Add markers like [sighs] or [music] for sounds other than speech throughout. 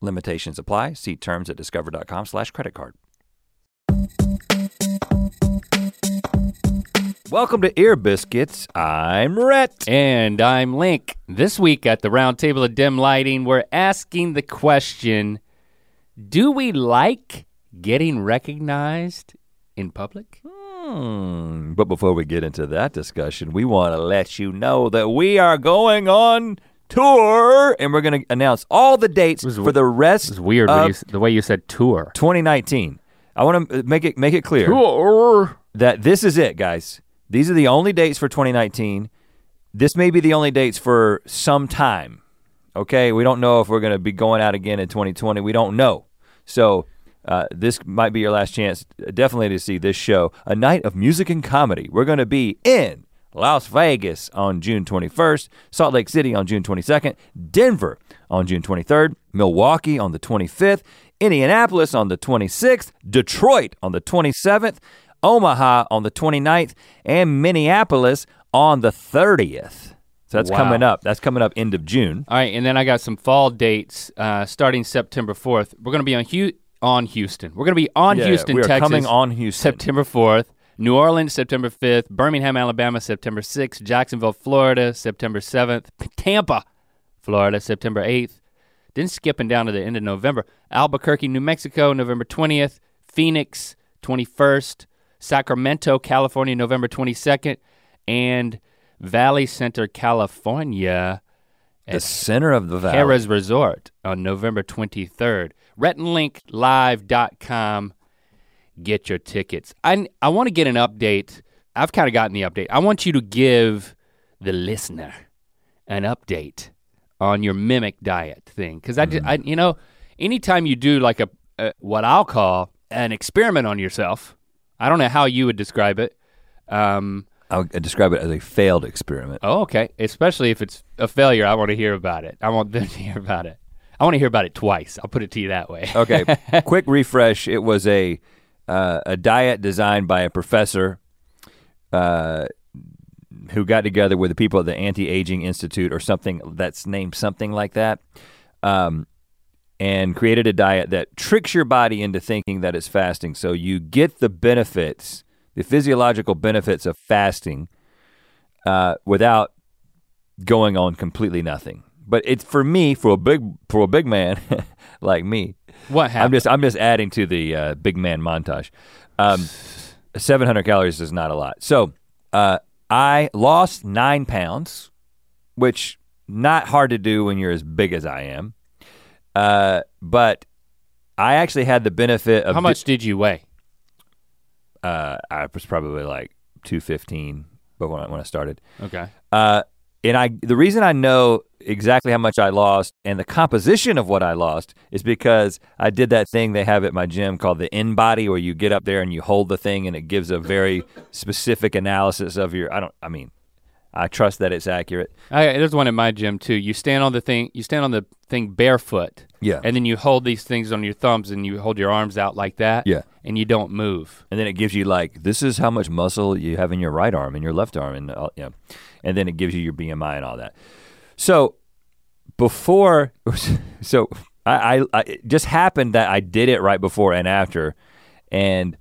Limitations apply. See terms at discover.com/slash credit card. Welcome to Ear Biscuits. I'm Rhett. And I'm Link. This week at the Round Table of Dim Lighting, we're asking the question Do we like getting recognized in public? Hmm, But before we get into that discussion, we want to let you know that we are going on tour and we're going to announce all the dates was for the rest It's weird you, the way you said tour. 2019. I want to make it make it clear Tour. that this is it, guys. These are the only dates for 2019. This may be the only dates for some time. Okay, we don't know if we're going to be going out again in 2020. We don't know. So uh, this might be your last chance, definitely to see this show, a night of music and comedy. We're going to be in Las Vegas on June 21st, Salt Lake City on June 22nd, Denver on June 23rd, Milwaukee on the 25th, Indianapolis on the 26th, Detroit on the 27th, Omaha on the 29th, and Minneapolis on the 30th. So that's Wow. coming up. That's coming up end of June. All right, and then I got some fall dates uh, starting September 4th. We're gonna be on Hu- on Houston. We're gonna be on Yeah, Houston, we are Texas. coming on Houston. September 4th. New Orleans, September 5th. Birmingham, Alabama, September 6th. Jacksonville, Florida, September 7th. Tampa, Florida, September 8th. Then skipping down to the end of November. Albuquerque, New Mexico, November 20th. Phoenix, 21st. Sacramento, California, November 22nd. And Valley Center, California. The center of the valley. Harrah's Resort on November 23rd. RhettandLinkLive.com. Get your tickets. I, I want to get an update. I've kind of gotten the update. I want you to give the listener an update on your mimic diet thing. Because I, ju- I, you know, anytime you do like a, a, what I'll call an experiment on yourself, I don't know how you would describe it. Um, I would describe it as a failed experiment. Oh, okay. Especially if it's a failure, I want to hear about it. I want them to hear about it. I want to hear about it twice. I'll put it to you that way. Okay, [laughs] quick refresh. It was a uh, a diet designed by a professor uh, who got together with the people at the Anti-Aging Institute or something that's named something like that, um, and created a diet that tricks your body into thinking that it's fasting. So you get the benefits, the physiological benefits of fasting, uh, without going on completely nothing. But it's for me, for a big for a big man [laughs] like me, What happened? I'm just I'm just adding to the uh, big man montage. Um, 700 calories is not a lot. So uh, I lost nine pounds, which not hard to do when you're as big as I am. Uh, but I actually had the benefit of How much did you weigh? uh, I was probably like 215, but when I, when I started. Okay. Uh, and I the reason I know exactly how much I lost and the composition of what I lost is because I did that thing they have at my gym called the InBody where you get up there and you hold the thing and it gives a very specific analysis of your I don't I mean I trust that it's accurate. I, there's one at my gym too. You stand on the thing. You stand on the thing barefoot, Yeah. and then you hold these things on your thumbs, and you hold your arms out like that. Yeah. And you don't move. And then it gives you like this is how much muscle you have in your right arm and your left arm and uh, you know, and then it gives you your BMI and all that. So before, [laughs] so I, I, I it just happened that I did it right before and after, and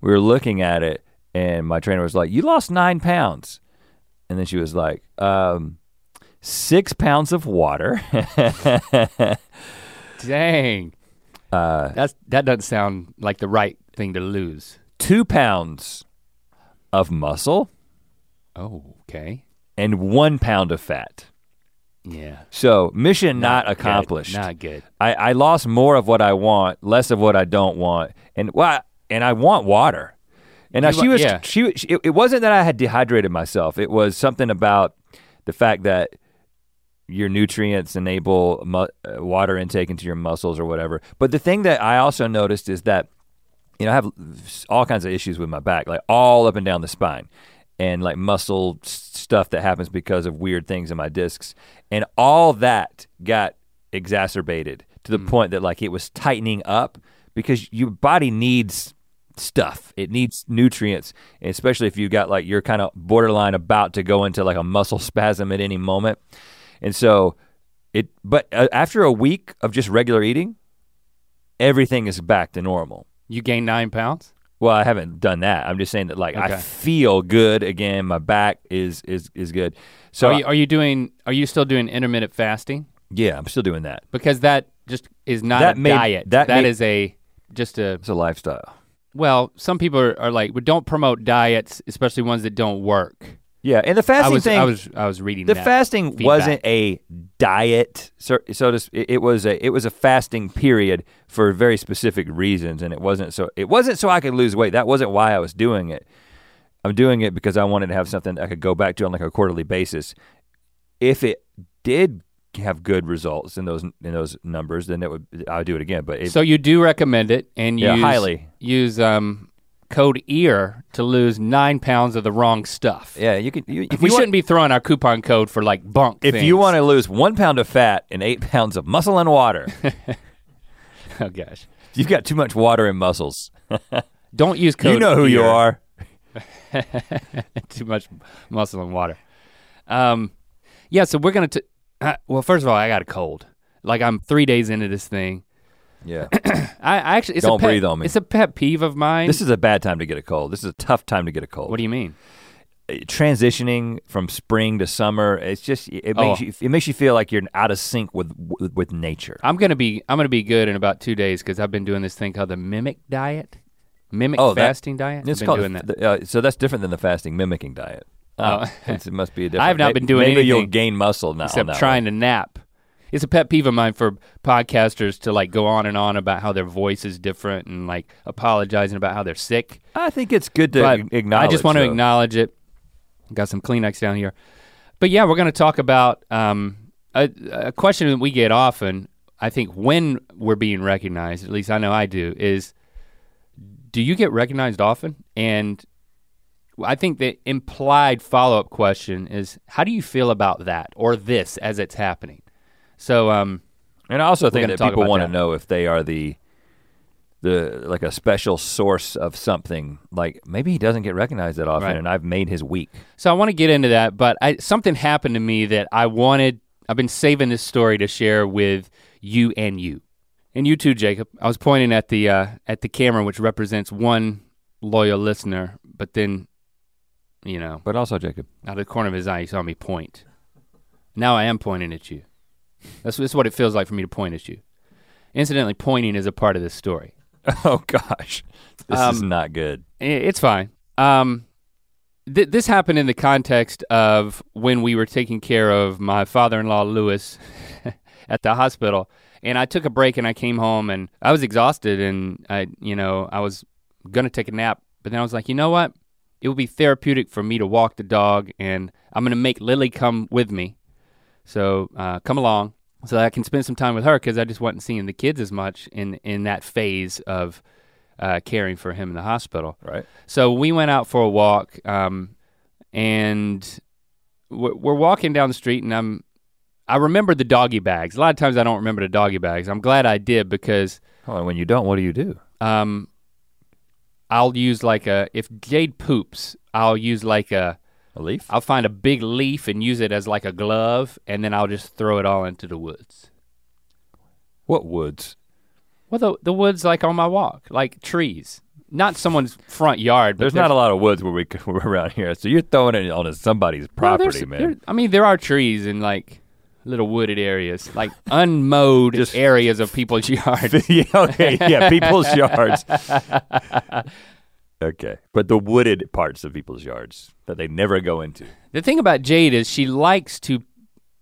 we were looking at it, and my trainer was like, "You lost nine pounds," and then she was like, um, six pounds of water." [laughs] Dang. uh, That's that doesn't sound like the right thing to lose. two pounds of muscle Oh, okay. And one pound of fat. Yeah. So mission not, good. accomplished. Not good. I, I lost more of what I want, less of what I don't want, and well, and I want water. And now she was yeah. she, she it, it wasn't that I had dehydrated myself. It was something about the fact that your nutrients enable mu- uh, water intake into your muscles or whatever. But the thing that I also noticed is that you know I have all kinds of issues with my back, like all up and down the spine, and like muscle stuff that happens because of weird things in my discs, and all that got exacerbated to the point that like it was tightening up because your body needs stuff. It needs nutrients, and especially if you got like you're kind of borderline about to go into like a muscle [laughs] spasm at any moment. And so it but uh, after a week of just regular eating, everything is back to normal. You gained nine pounds? Well, I haven't done that. I'm just saying that like I feel good again. My back is is is good. So So are you, are you doing are you still doing intermittent fasting? yeah, I'm still doing that. Because that just is not That a made- diet. that that made- is a just a It's a lifestyle. well, some people are, are like, well, don't promote diets, especially ones that don't work. Yeah, and the I fasting was thing. I was I was reading the fasting feedback. wasn't a diet so, so to, it was a it was a fasting period for very specific reasons and it wasn't so it wasn't so I could lose weight that wasn't why I was doing it I'm doing it because I wanted to have something I could go back to on like a quarterly basis if it did have good results in those in those numbers then it would I would do it again but it, so you do recommend it and yeah use highly use um code EAR to lose nine pounds of the wrong stuff. yeah you can you, if we you shouldn't be throwing our coupon code for like bunk. if you want to lose one pound of fat and eight pounds of muscle and water [laughs] oh gosh, you've got too much water and muscles [laughs] don't use code. you know who you are [laughs] Too much muscle and water. Um, yeah. So we're gonna. T- uh, well, first of all, I got a cold. Like I'm three days into this thing. Yeah [clears throat] I, I actually it's Don't a pet, breathe on me. It's a pet peeve of mine. This is a bad time to get a cold. This is a tough time to get a cold. what do you mean? Transitioning from spring to summer, it's just it makes Oh. you it makes you feel like you're out of sync with with, with nature. I'm gonna be I'm gonna be good in about two days because I've been doing this thing called the mimic diet, mimic Oh, that- fasting diet. It's I've been called doing that. the- uh, so that's different than the fasting mimicking diet. Oh. it's- it must be a different. [laughs] I have not been doing maybe you'll gain muscle now. on except that trying to nap. It's a pet peeve of mine for podcasters to like go on and on about how their voice is different and like apologizing about how they're sick. I think it's good to but acknowledge. I just want to though. acknowledge it. Got some Kleenex down here. But yeah, we're going to talk about um, a, a question that we get often. I think when we're being recognized, at least I know I do, is do you get recognized often? And I think the implied follow up question is how do you feel about that or this as it's happening? So, um, And I also think that people want to know if they are the the like a special source of something. Like maybe he doesn't get recognized that often, Right. and I've made his week. So I want to get into that, but I, something happened to me that I wanted. I've been saving this story to share with you and you, and you too, Jacob. I was pointing at the uh, at the camera, which represents one loyal listener, but then, you know, But also, Jacob, out of the corner of his eye, he saw me point. Now I am pointing at you. That's, that's what it feels like for me to point at you. Incidentally, pointing is a part of this story. [laughs] oh gosh, this is Um, not good. It's fine. Um, th- this happened in the context of when we were taking care of my father-in-law Lewis [laughs] at the hospital, and I took a break and I came home and I was exhausted and I, you know, I was gonna take a nap, but then I was like, you know what? It would be therapeutic for me to walk the dog, and I'm gonna make Lily come with me. So uh, come along so I can spend some time with her because I just wasn't seeing the kids as much in in that phase of uh, caring for him in the hospital. Right. So we went out for a walk, um, and we're, we're walking down the street, and I'm I remember the doggy bags. A lot of times I don't remember the doggy bags. I'm glad I did because Hold on, when you don't, what do you do? um, I'll use like a if Jade poops, I'll use like a A leaf? I'll find a big leaf and use it as like a glove, and then I'll just throw it all into the woods. What woods? Well, the the woods like on my walk, like trees, not someone's front yard. But There's not a lot of woods where we [laughs] we're around here, so you're throwing it on somebody's property, there's- man. there- I mean, there are trees in like little wooded areas, like [laughs] unmowed Just- areas of people's [laughs] yards. yeah, okay, yeah, people's yards. Okay, but the wooded parts of people's yards that they never go into. the thing about Jade is she likes to,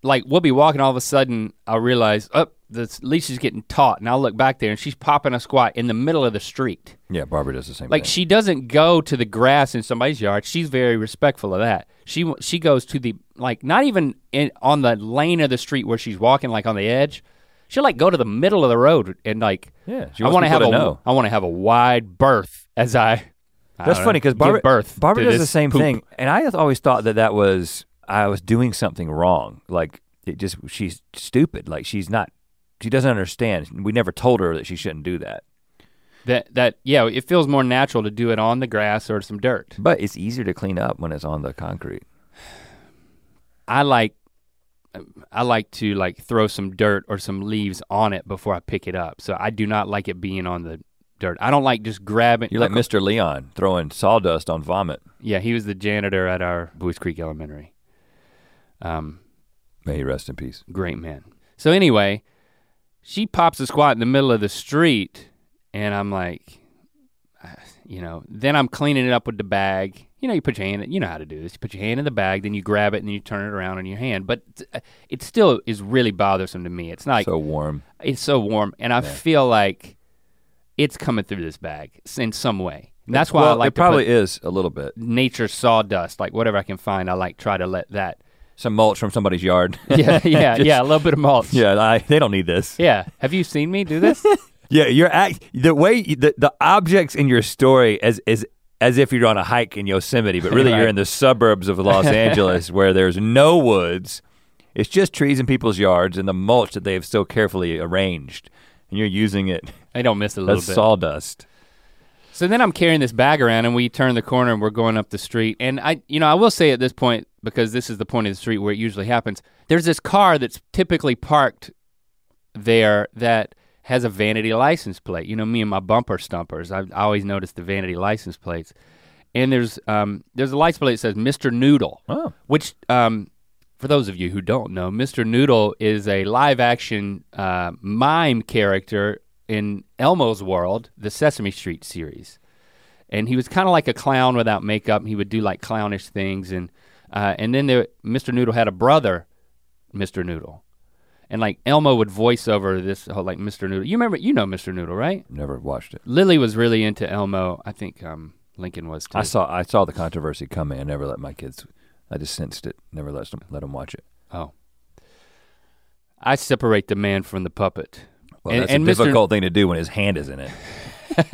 like, we'll be walking, all of a sudden I'll realize, oh, the leash is getting taut, and I'll look back there, and she's popping a squat in the middle of the street. Yeah, Barbara does the same Like thing. she doesn't go to the grass in somebody's yard. She's very respectful of that. She she goes to the like not even in on the lane of the street where she's walking, like on the edge. She'll like go to the middle of the road and like yeah, I want to have a know. I want to have a wide berth as I. I That's funny because Barbara, birth Barbara does the same poop. thing, and I always thought that that was I was doing something wrong. Like it just she's stupid. Like she's not. She doesn't understand. We never told her that she shouldn't do that. That that yeah, it feels more natural to do it on the grass or some dirt. But it's easier to clean up when it's on the concrete. I like I like to like throw some dirt or some leaves on it before I pick it up. So I do not like it being on the dirt. I don't like just grabbing. You're like Mr. Leon throwing sawdust on vomit. Yeah, he was the janitor at our Buies Creek Elementary. Um, May he rest in peace. great man. So anyway, she pops a squat in the middle of the street, and I'm like, uh, you know, then I'm cleaning it up with the bag. You know, you put your hand, you know how to do this. You put your hand in the bag, then you grab it, and then you turn it around in your hand. But uh, it still is really bothersome to me. It's not like so warm. it's so warm, and I feel like it's coming through this bag in some way. And that's why well, I like it to probably put is a little bit. nature sawdust, like whatever I can find. I like try to let that. Some mulch from somebody's yard. [laughs] Yeah, yeah, [laughs] Just- yeah. A little bit of mulch. yeah, I, they don't need this. Yeah. Have you seen me do this? [laughs] Yeah, you're act the way the the objects in your story as as as if you're on a hike in Yosemite, but really Right. you're in the suburbs of Los Angeles where there's no woods. It's just trees in people's yards and the mulch that they have so carefully arranged, and you're using it I don't miss a little as bit. sawdust. So then I'm carrying this bag around and we turn the corner and we're going up the street. And I you know, I will say at this point, because this is the point of the street where it usually happens, there's this car that's typically parked there that has a vanity license plate. You know, me and my bumper stumpers. I, I always notice the vanity license plates. And there's um there's a license plate that says Mr. Noodle. Oh, Which, um, for those of you who don't know, Mr. Noodle is a live action uh, mime character in Elmo's World, the Sesame Street series. And he was kind of like a clown without makeup. He would do like clownish things. And, uh, and then there, Mr. Noodle had a brother, Mr. Noodle. And like Elmo would voice over this whole like Mr. Noodle. You remember, you know Mr. Noodle, right? never watched it. Lily was really into Elmo. I think um, Lincoln was too. I saw I saw the controversy coming. I never let my kids. I just sensed it. Never let them let them watch it. Oh. I separate the man from the puppet. Well, And- that's and a Mr. difficult thing to do when his hand is in it. [laughs] it,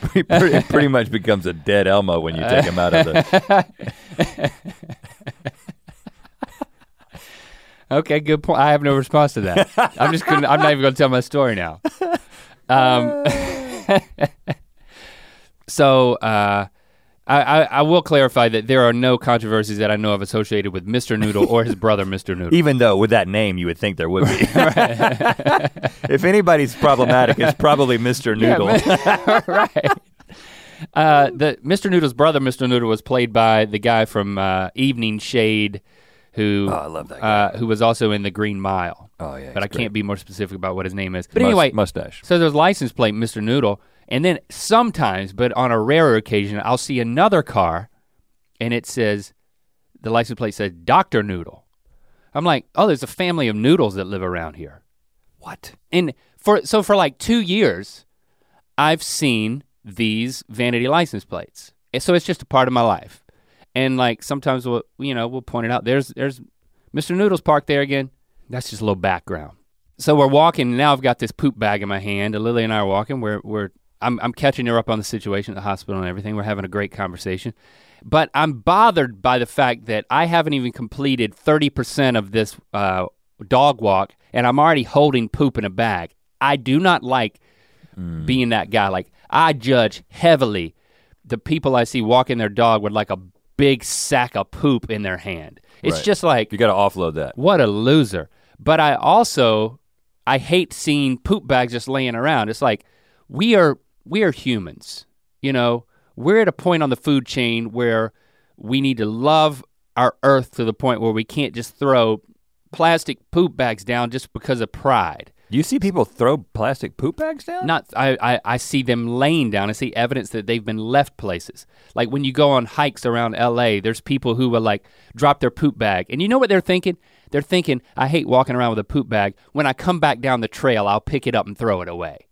pretty, pretty- it pretty much becomes a dead Elmo when you take him out of the. [laughs] Okay, good point. I have no response to that. I'm just gonna I'm not even gonna tell my story now. Um, [laughs] so uh, I, I, I will clarify that there are no controversies that I know of associated with Mr. Noodle or his brother Mr. Noodle. [laughs] Even though with that name you would think there would be. [laughs] [laughs] if anybody's problematic, it's probably Mr. Noodle. right. Uh, the Mr. Noodle's brother, Mr. Noodle, was played by the guy from uh, Evening Shade, who Oh, I love that guy. uh, who was also in The Green Mile. oh yeah, but I he's can't be more specific about what his name is. But Mus- anyway, mustache. so there's license plate Mr. Noodle, and then sometimes, but on a rarer occasion, I'll see another car, and it says, the license plate says Doctor Noodle. I'm like, oh, there's a family of noodles that live around here. What? And for so for like two years, I've seen these vanity license plates. And so it's just a part of my life. And like sometimes we'll you know we'll point it out. There's there's Mr. Noodles parked there again. That's just a little background. So we're walking. Now I've got this poop bag in my hand. and Lily and I are walking. We're we're I'm I'm catching her up on the situation at the hospital and everything. We're having a great conversation. But I'm bothered by the fact that I haven't even completed 30% of this uh, dog walk, and I'm already holding poop in a bag. I do not like being that guy. Like I judge heavily the people I see walking their dog with like a big sack of poop in their hand. It's Right. just like You got to offload that. what a loser. But I also I hate seeing poop bags just laying around. It's like we are we are humans. You know, we're at a point on the food chain where we need to love our earth to the point where we can't just throw plastic poop bags down just because of pride. You see people throw plastic poop bags down? Not I, I I see them laying down. I see evidence that they've been left places. Like when you go on hikes around LA, there's people who will like drop their poop bag. And you know what they're thinking? They're thinking, I hate walking around with a poop bag. When I come back down the trail, I'll pick it up and throw it away.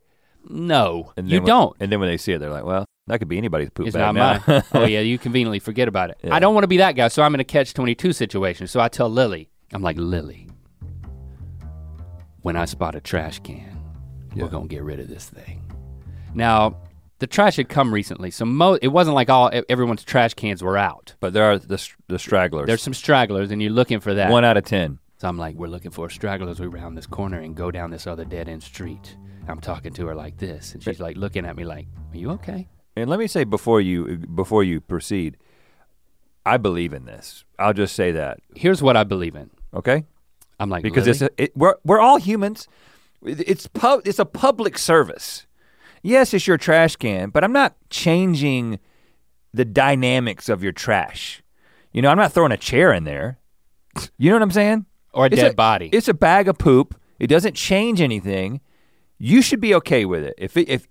No, And you when- don't. And then when they see it, they're like, well, that could be anybody's poop It's bag not now. mine. [laughs] oh yeah, you conveniently forget about it. Yeah. I don't want to be that guy, so I'm in a catch 22 situation. So I tell Lily, I'm like, Lily, when I spot a trash can, Yeah. we're gonna get rid of this thing. Now, the trash had come recently, so mo- it wasn't like all everyone's trash cans were out. but there are the, the stragglers. There's some stragglers, and you're looking for that. one out of ten. So I'm like, we're looking for stragglers. We round this corner and go down this other dead end street. I'm talking to her like this, and she's like looking at me like, "Are you okay?" And let me say before you before you proceed, I believe in this. I'll just say that, Here's what I believe in. okay? I'm like, Because Lily, it's a, it, we're we're all humans. It's pub, it's a public service. Yes, it's your trash can, but I'm not changing the dynamics of your trash. You know, I'm not throwing a chair in there. You know what I'm saying? or a It's dead a- body. It's a bag of poop. It doesn't change anything. You should be okay with it. If it, if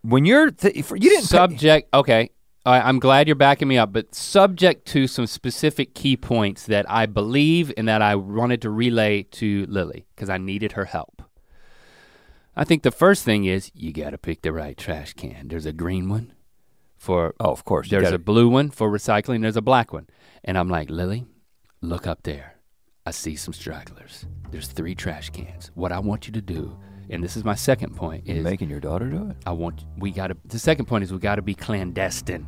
when you're th- if you didn't pay- subject okay. I i'm glad you're backing me up but subject to some specific key points that i believe and that i wanted to relay to lily because i needed her help. I think the first thing is you got to pick the right trash can. There's a green one for oh, of course. there's gotta- a blue one for recycling there's a black one. And i'm like lily look up there. I see some stragglers. There's three trash cans. What i want you to do and this is my second point You is making your daughter do it. I want we gotta. The second point is we gotta be clandestine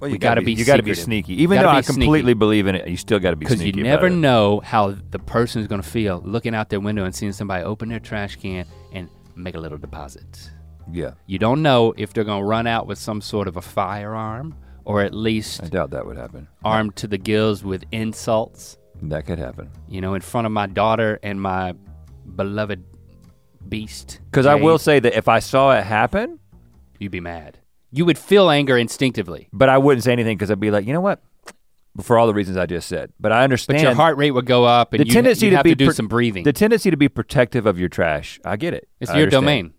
Well, We gotta be You got to be sneaky. Even though I completely sneaky. believe in it, you still got to be because you never know how the person is gonna feel looking out their window and seeing somebody open their trash can and make a little deposit. Yeah, You don't know if they're gonna run out with some sort of a firearm or at least I doubt that would happen. armed to the gills with insults. That could happen. You know, in front of my daughter and my beloved beast. Because I will say that if I saw it happen, You'd be mad. You would feel anger instinctively, but I wouldn't say anything because I'd be like, you know what? For all the reasons I just said, but I understand but your heart rate would go up, and the you, tendency you'd to have be to do pro- some breathing. the tendency to be protective of your trash. I get it. it's I your understand. domain.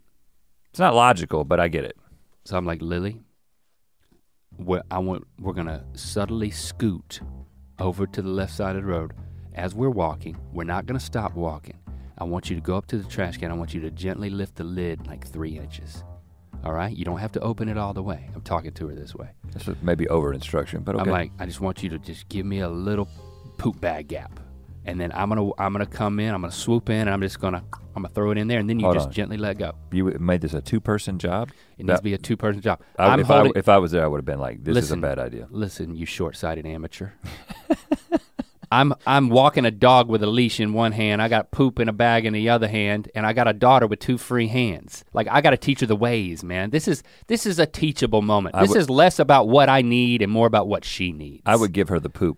It's not logical, but I get it. So I'm like, Lily, we're, I want, we're gonna subtly scoot over to the left side of the road. As we're walking, we're not gonna stop walking. I want you to go up to the trash can. I want you to gently lift the lid like three inches. All right? You don't have to open it all the way. I'm talking to her this way. This was maybe over instruction, but okay. I'm like, I just want you to just give me a little poop bag gap. And then I'm gonna I'm gonna come in, I'm gonna swoop in, and I'm just gonna I'm gonna throw it in there, and then you Hold just on. gently let go. you made this a two-person job. It needs to be a two person job. I, I'm if, holding, I, if I was there, I would have been like, "This is a bad idea." Listen, you short-sighted amateur. [laughs] I'm I'm walking a dog with a leash in one hand. I got poop in a bag in the other hand, and I got a daughter with two free hands. Like I got to teach her the ways, man. This is this is a teachable moment. I This would- is less about what I need and more about what she needs. I would give her the poop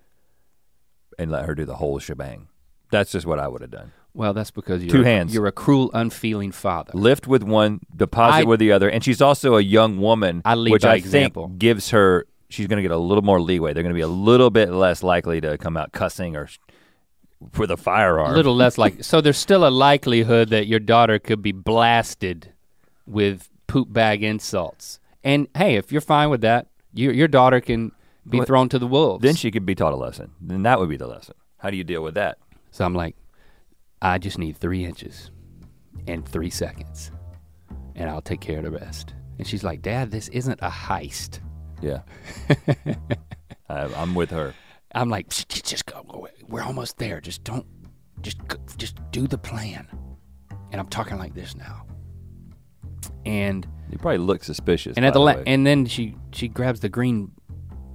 and let her do the whole shebang. That's just what I would have done. Well, that's because you're Two hands. You're a cruel, unfeeling father. Lift with one, deposit I- with the other, and she's also a young woman, I which I example. think gives her. She's going to get a little more leeway. They're going to be a little bit less likely to come out cussing or with a firearm. A little less like so. There's still a likelihood that your daughter could be blasted with poop bag insults. And hey, if you're fine with that, your your daughter can be Well, thrown to the wolves. Then she could be taught a lesson. Then that would be the lesson. How do you deal with that? So I'm like, I just need three inches and three seconds, and I'll take care of the rest. And she's like, Dad, this isn't a heist. Yeah, [laughs] I, I'm with her. I'm like, "Shh, just go. go. We're almost there. Just don't. Just go- just do the plan. And I'm talking like this now. And You probably look suspicious. and at the la- way. and then she she grabs the green.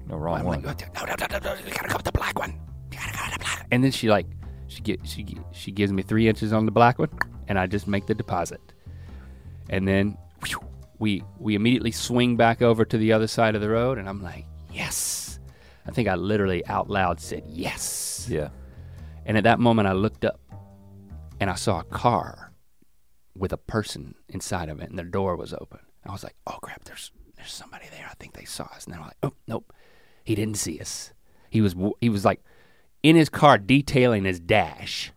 no wrong I'm one. Oh, like, no, no, no, no, no, you gotta go with the black one. You gotta go with the black. And then she like she get she gi- she gives me three inches on the black one, and I just make the deposit. And then whew, we we immediately swing back over to the other side of the road, and I'm like, yes. I think I literally out loud said yes. yeah, And at that moment, I looked up and I saw a car with a person inside of it, and their door was open. I was like, "Oh crap! There's there's somebody there. I think they saw us." And they're like, "Oh nope, he didn't see us. He was he was like in his car detailing his dash."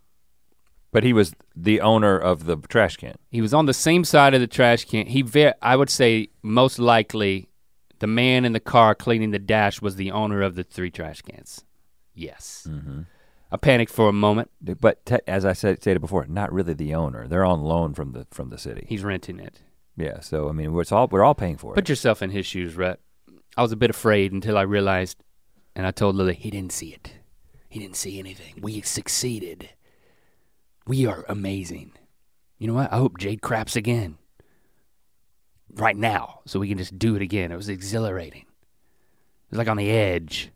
But he was the owner of the trash can. He was on the same side of the trash can. He ve- I would say most likely the man in the car cleaning the dash was the owner of the three trash cans. Yes. Mm-hmm. I panicked for a moment. But te- as I said stated before, not really the owner. They're on loan from the from the city. He's renting it. Yeah, so I mean, we're, all we're all paying for it. Put yourself in his shoes, Rhett. I was a bit afraid until I realized, and I told Lily, he didn't see it. He didn't see anything. We succeeded. We are amazing. You know what? I hope Jade craps again. Right now, so we can just do it again. It was exhilarating. It was like on the edge.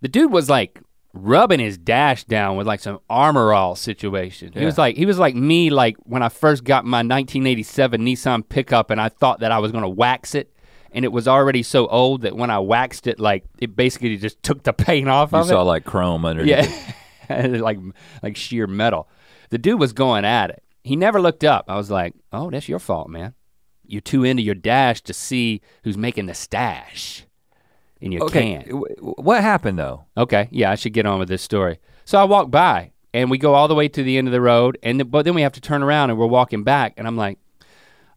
The dude was like rubbing his dash down with like some Armor All situation. He was like he was like me like when I first got my 1987 Nissan pickup and I thought that I was going to wax it and it was already so old that when I waxed it like it basically just took the paint off you of it. You saw like chrome underneath. Yeah. [laughs] like like sheer metal. The dude was going at it. He never looked up. I was like, "Oh, that's your fault, man. You're too into your dash to see who's making the stash in your Okay, can." what happened though? Okay, yeah, I should get on with this story. So I walk by and we go all the way to the end of the road and th- but then we have to turn around and we're walking back and I'm like,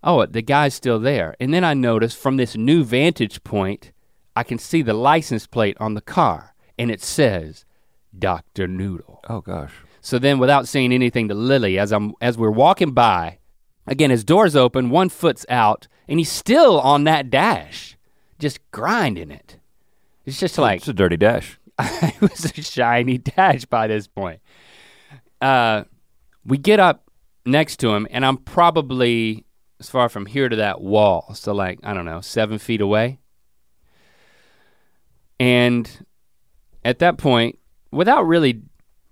"Oh, the guy's still there." And then I notice from this new vantage point, I can see the license plate on the car and it says Dr. Noodle. Oh gosh. So then without saying anything to Lily as I'm as we're walking by, again his door's open, one foot's out, and he's still on that dash, just grinding it. It's just like It's a dirty dash. [laughs] it was a shiny dash by this point. Uh, we get up next to him, and I'm probably as far from here to that wall, so like I don't know, seven feet away. And at that point, without really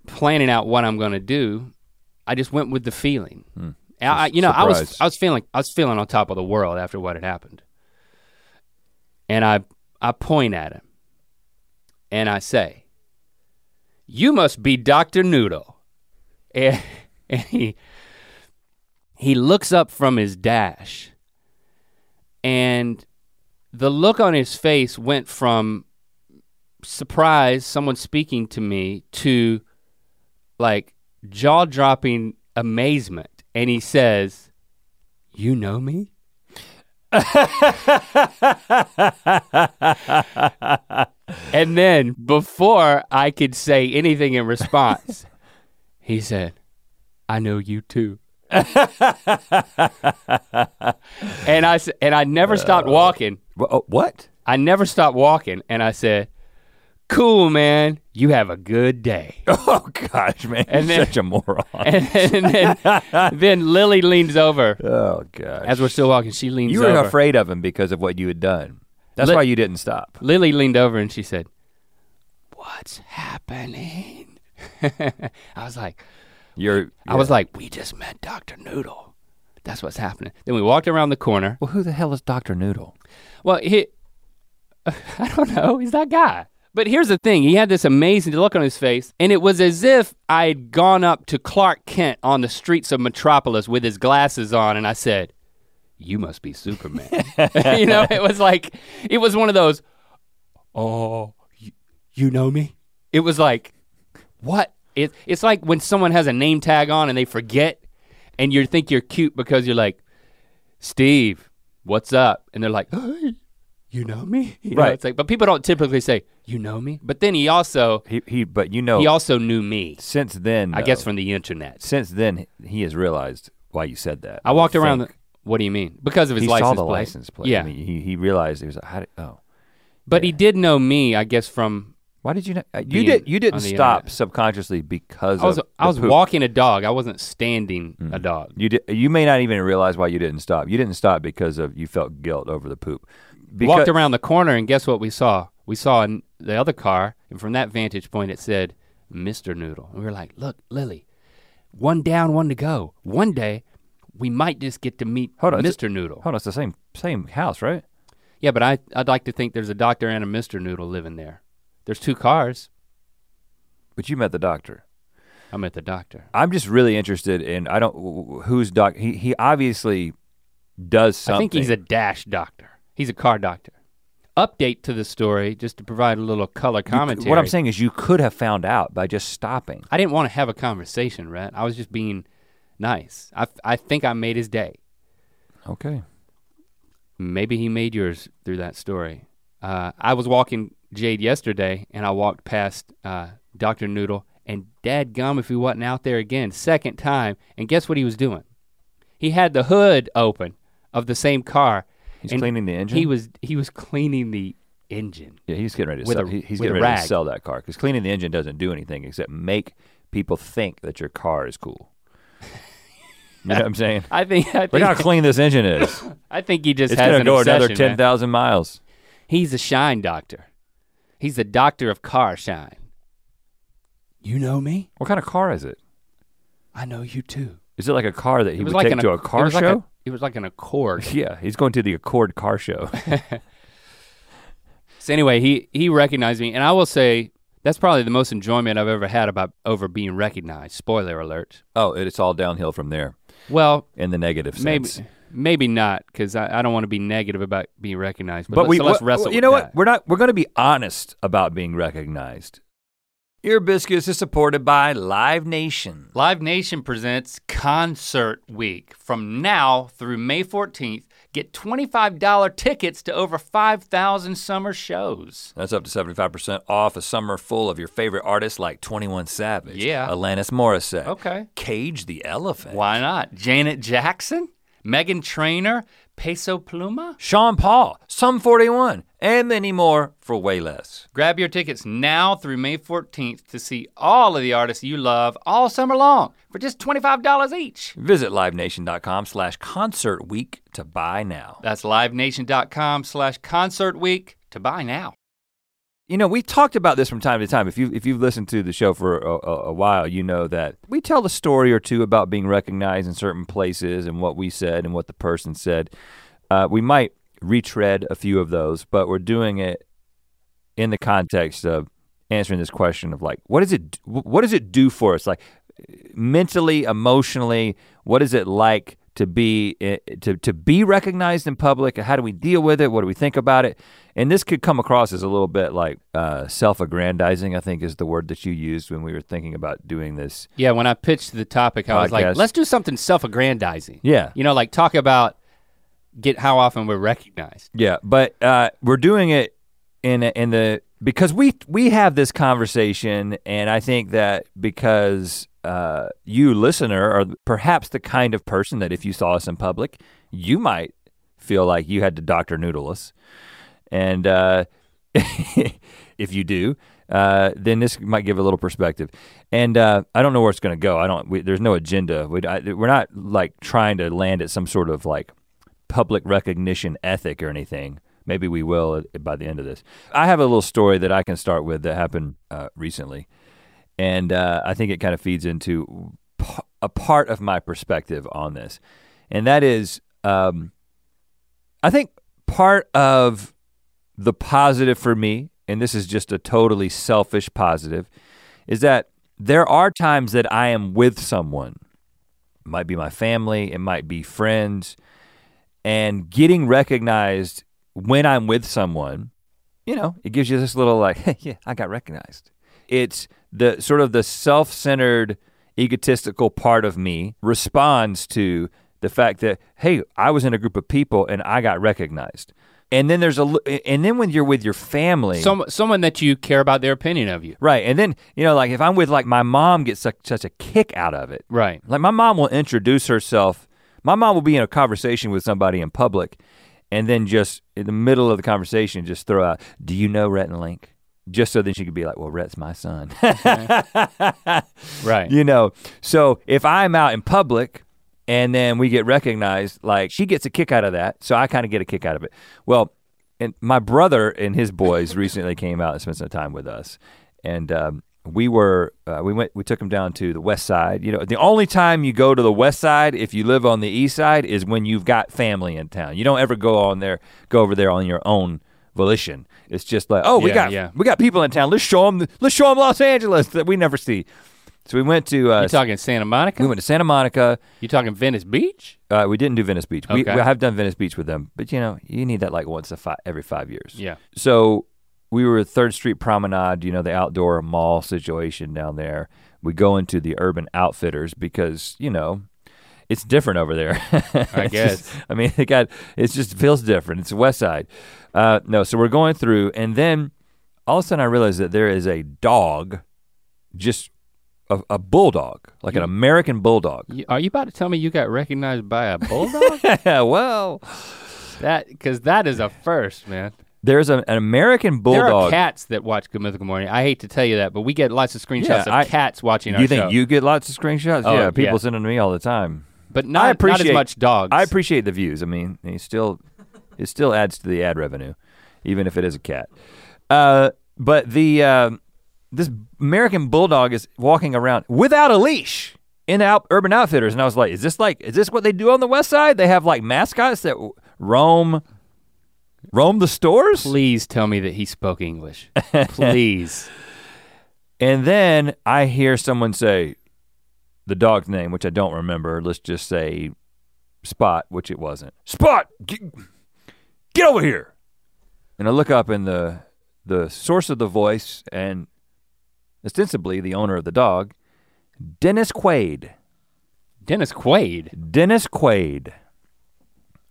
planning out what I'm going to do, I just went with the feeling. Hmm. I, you know, I was I was feeling I was feeling on top of the world after what had happened, and I I point at him. And I say, "You must be Doctor Noodle," [laughs] and, and he he looks up from his dash, and the look on his face went from surprise, someone speaking to me, to like jaw dropping amazement. And he says, You know me? [laughs] and then before I could say anything in response, he said, I know you too. and I and I never stopped uh, walking. Wha- oh, what? I never stopped walking and I said, "Cool, man. You have a good day." [laughs] Oh gosh, man! And then- such a moron. and, then, [laughs] then Lily leans over oh gosh. as we're still walking. She leans you were over. afraid of him because of what you had done. That's Let- why you didn't stop. Lily leaned over and she said, "What's happening?" [laughs] I was like, You're. I was like, "We just met Dr. Noodle. That's what's happening." Then we walked around the corner. Well, who the hell is Doctor Noodle? Well, he, I don't know. He's that guy. But here's the thing. He had this amazing look on his face, and it was as if I had gone up to Clark Kent on the streets of Metropolis with his glasses on, and I said, "You must be Superman." [laughs] you know, it was like it was one of those. Oh, you, you know me? It was like, what? It, it's like when someone has a name tag on and they forget, and you think you're cute because you're like, Steve, what's up? And they're like, [gasps] you know me? [laughs] You know, Right. it's like, but people don't typically say, you know me? But then he also, He he. But you know, he also knew me, since then, I guess from the internet. since then he has realized why you said that. I walked around, the, what do you mean? Because of his he license saw the plate. license plate. Yeah, I mean, he he realized he was like, how did, oh. but he did know me, I guess from, Why did you not? uh, You Being did. You didn't the stop internet. subconsciously because I was, of I was poop. walking a dog. I wasn't standing a dog. You did. You may not even realize why you didn't stop. You didn't stop because of you felt guilt over the poop. Because, walked around the corner and guess what we saw? We saw the other car, and from that vantage point, it said Mr. Noodle. And we were like, look, Lily, one down, one to go. One day, we might just get to meet Hold on, Mr. Noodle. Hold on, it's the same same house, right? Yeah, but I, I'd like to think there's a doctor and a Mr. Noodle living there. There's two cars. But you met the doctor. I met the doctor. I'm just really interested in. I don't who's doc. He he obviously does something. I think he's a dash doctor. He's a car doctor. update to the story just to provide a little color commentary. What I'm saying is you could have found out by just stopping. I didn't want to have a conversation, Rhett. I was just being nice. I, I think I made his day. Okay. Maybe he made yours through that story. Uh, I was walking Jade yesterday, and I walked past uh, Dr. Noodle, and dad gum if he wasn't out there again, second time, and guess what he was doing? He had the hood open of the same car. He's cleaning the engine. He was he was cleaning the engine. Yeah, he's getting ready to sell. a- he's getting ready to sell that car because cleaning the engine doesn't do anything except make people think that your car is cool. You know what I'm saying? [laughs] I think I Look how clean this engine is. [laughs] I think he just It's has gonna go another obsession, ten thousand miles. He's a shine doctor. He's the doctor of car shine. You know me? What kind of car is it? I know you too. Is it like a car that he was would like take an to a it car like show? a- it was like an Accord. [laughs] yeah, he's going to the Accord car show. [laughs] So anyway, he he recognized me, and I will say that's probably the most enjoyment I've ever had about over being recognized. Spoiler alert. oh, it's all downhill from there Well, in the negative sense. maybe not, because I, I don't want to be negative about being recognized. But, But let's, we so let's what- wrestle. You with know that. what? We're not. We're going to be honest about being recognized. Ear Biscuits is supported by Live Nation. Live Nation presents Concert Week. From now through May 14th, get $25 tickets to over 5,000 summer shows. That's up to 75% off a summer full of your favorite artists like 21 Savage, Yeah. Alanis Morissette, Okay. Cage the Elephant, Why not? Janet Jackson, Meghan Trainor, Peso Pluma. Sean Paul, Sum 41, and many more for way less. Grab your tickets now through May 14th to see all of the artists you love all summer long for just $25 each. Visit livenation.com slash concert week to buy now. That's livenation.com slash concert week to buy now. You know, we talked about this from time to time. If you if you've listened to the show for a, a, while, you know that we tell a story or two about being recognized in certain places and what we said and what the person said. Uh, we might retread a few of those, but we're doing it in the context of answering this question of like, what does it what does it do for us? Like mentally, emotionally, what is it like to be eh, to to be recognized in public? How do we deal with it? What do we think about it? And this could come across as a little bit like uh, self-aggrandizing. I think is the word that you used when we were thinking about doing this. Yeah, when I pitched the topic, I was like, let's do something self-aggrandizing. Yeah, You know, like talk about get how often we're recognized. yeah. But uh, we're doing it in in the because we we have this conversation, and I think that because uh, you listener are perhaps the kind of person that if you saw us in public, you might feel like you had to doctor noodle us. And uh, [laughs] if you do, uh, then this might give a little perspective. And uh, I don't know where it's going to go. I don't. We, there's no agenda. We, we're not like trying to land at some sort of like public recognition ethic or anything. Maybe we will by the end of this. I have a little story that I can start with that happened uh, recently, and uh, I think it kind of feeds into a part of my perspective on this, and that is, um, I think part of the positive for me, and this is just a totally selfish positive, is that there are times that I am with someone. It might be my family, it might be friends, and getting recognized when I'm with someone, you know, it gives you this little like, [laughs] hey, yeah, I got recognized. It's the sort of the self-centered, egotistical part of me responds to the fact that, hey, I was in a group of people and I got recognized. And then there's a, and then when you're with your family, Some someone that you care about their opinion of you. right? And then you know, like if I'm with like my mom gets such, such a kick out of it, Right. like my mom will introduce herself. My mom will be in a conversation with somebody in public, and then just in the middle of the conversation, just throw out, "Do you know Rhett and Link?" Just so then she could be like, "Well, Rhett's my son." [laughs] Right. [laughs] you know. So if I'm out in public and then we get recognized, like she gets a kick out of that, so I kind of get a kick out of it. Well, and my brother and his boys [laughs] recently came out and spent some time with us, and um, we were uh, we went we took them down to the west side. You know, the only time you go to the west side if you live on the east side is when you've got family in town. You don't ever go on there go over there on your own volition. It's just like, oh, we Yeah, got yeah. we got people in town. Let's show them let's show them Los Angeles that we never see. So we went to uh, You talking Santa Monica? we went to Santa Monica. You talking Venice Beach? Uh, we didn't do Venice Beach. We, Okay. we have done Venice Beach with them, but you know you need that like once a every five years. Yeah. So we were at Third Street Promenade, you know, the outdoor mall situation down there. We go into the Urban Outfitters because you know it's different over there. [laughs] I [laughs] guess. just- I mean, [laughs] it got it just feels different. It's West Side. Uh, no, so we're going through, and then all of a sudden I realized that there is a dog, just a, a bulldog, like an American bulldog. You- are you about to tell me you got recognized by a bulldog? well, that because that is a first, man. there's a, an American bulldog. There are cats that watch Good Mythical Morning. I hate to tell you that, but we get lots of screenshots Yeah, of I- cats watching our you think show. you get lots of screenshots? Oh, yeah, people yeah. send them to me all the time. But not, I not as much dogs. I appreciate the views. I mean, he still it still adds to the ad revenue, even if it is a cat. Uh, but the um this American bulldog is walking around without a leash in out, Urban Outfitters, and I was like, is this like is this what they do on the West Side? They have like mascots that roam roam the stores. Please tell me that he spoke English. Please. [laughs] And then I hear someone say the dog's name, which I don't remember. Let's just say Spot, which it wasn't. Spot, get, get over here. And I look up in the the source of the voice and ostensibly the owner of the dog, Dennis Quaid. Dennis Quaid. Dennis Quaid.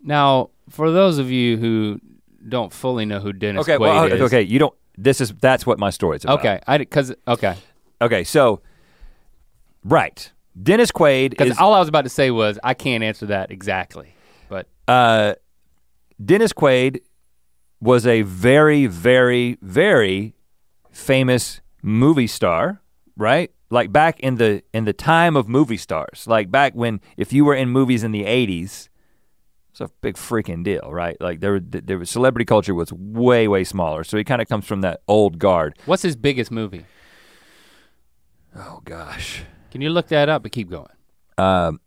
Now, for those of you who don't fully know who Dennis okay, Quaid well, is. okay, you don't this is that's what my story's about. Okay, I because okay, Okay, so right. Dennis Quaid because is all I was about to say was I can't answer that exactly, but uh, Dennis Quaid was a very, very, very famous movie star, right? Like back in the in the time of movie stars, like back when if you were in movies in the '80s, it's a big freaking deal, right? Like there, there was celebrity culture was way, way smaller. So he kind of comes from that old guard. what's his biggest movie? Oh gosh, Can you look that up? But keep going. um,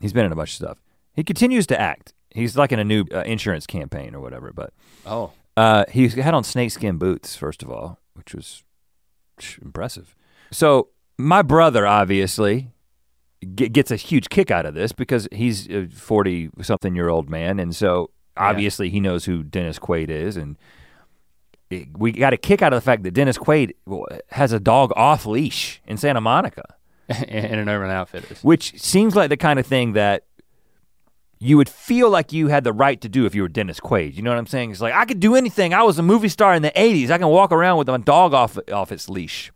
he's been in a bunch of stuff. He continues to act. He's like in a new uh, insurance campaign or whatever, but Oh, Uh, he had on snakeskin boots first of all, which was impressive. So my brother obviously ge- gets a huge kick out of this because he's a forty-something year old man, and so Yeah. obviously he knows who Dennis Quaid is, and it- we got a kick out of the fact that Dennis Quaid has a dog off leash in Santa Monica, [laughs] in an Urban Outfitters. which seems like the kind of thing that you would feel like you had the right to do if you were Dennis Quaid. You know what I'm saying? It's like I could do anything. I was a movie star in the '80s. I can walk around with my dog off off its leash.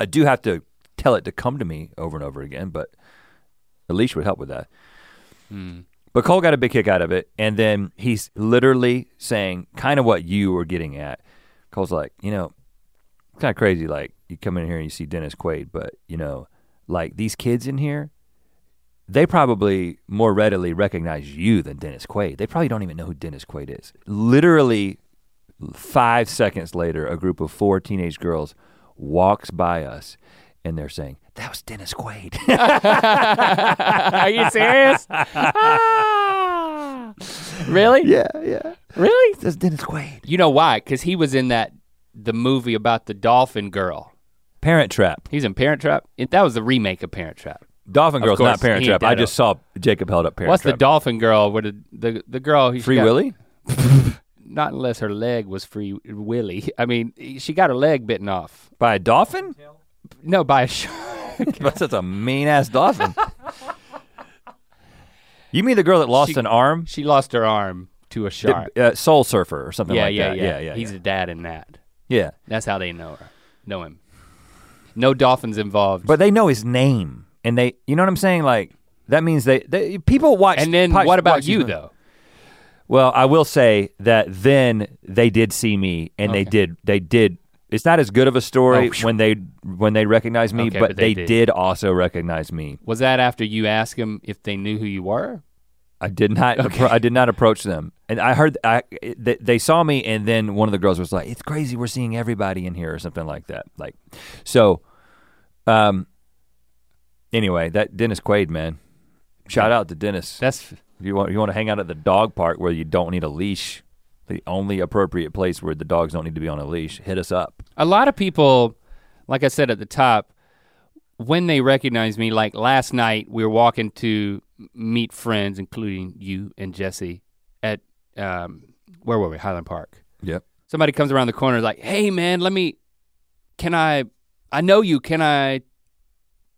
I do have to tell it to come to me over and over again, but a leash would help with that. Hmm. But Cole got a big kick out of it, and then he's literally saying kind of what you were getting at. Cole's like, you know, it's kind of crazy. Like you come in here and you see Dennis Quaid, but you know, like these kids in here, they probably more readily recognize you than Dennis Quaid. They probably don't even know who Dennis Quaid is. Literally, five seconds later, a group of four teenage girls walks by us, and they're saying, "That was Dennis Quaid." [laughs] Are you serious? Ah! really? yeah, yeah. Really? That's Dennis Quaid. You know why? Because he was in that the movie about the dolphin girl. Parent Trap. He's in Parent Trap. It, that was the remake of Parent Trap. Dolphin Girl's course, not Parent Trap. I just saw Jacob held up Parent What's the dolphin girl? Where the the, the girl? she Free got- Willy? [laughs] Not unless her leg was free Willy. [laughs] I mean, she got her leg bitten off. By a dolphin? No, by a shark. [laughs] That's such a mean ass dolphin. you mean the girl that lost She- an arm? She lost her arm to a shark. Uh, Soul Surfer or something yeah, like yeah, that. yeah, yeah, yeah. He's yeah. a dad in that. yeah. That's how they know her, know him. No dolphins involved. But they know his name, and they, you know what I'm saying? Like that means they, they people watch. and then what about you though? Well, I will say that then they did see me, and they did. They did. It's not as good of a story Oh, when they when they recognize me, Okay, but, but they, they did. did. also recognize me. Was that after you asked them if they knew who you were? I did not. appro- I did not approach them, and I heard I, they, they saw me, and then one of the girls was like, "It's crazy, we're seeing everybody in here," or something like that. Like, so, um. Anyway, that Dennis Quaid man, shout out to Dennis. That's If you want you want to hang out at the dog park where you don't need a leash, the only appropriate place where the dogs don't need to be on a leash, hit us up. a lot of people, like I said at the top, when they recognize me, like last night, we were walking to meet friends, including you and Jesse, at um, where were we? Highland Park. Yep. Somebody comes around the corner, like, "Hey, man, let me. Can I? I know you. Can I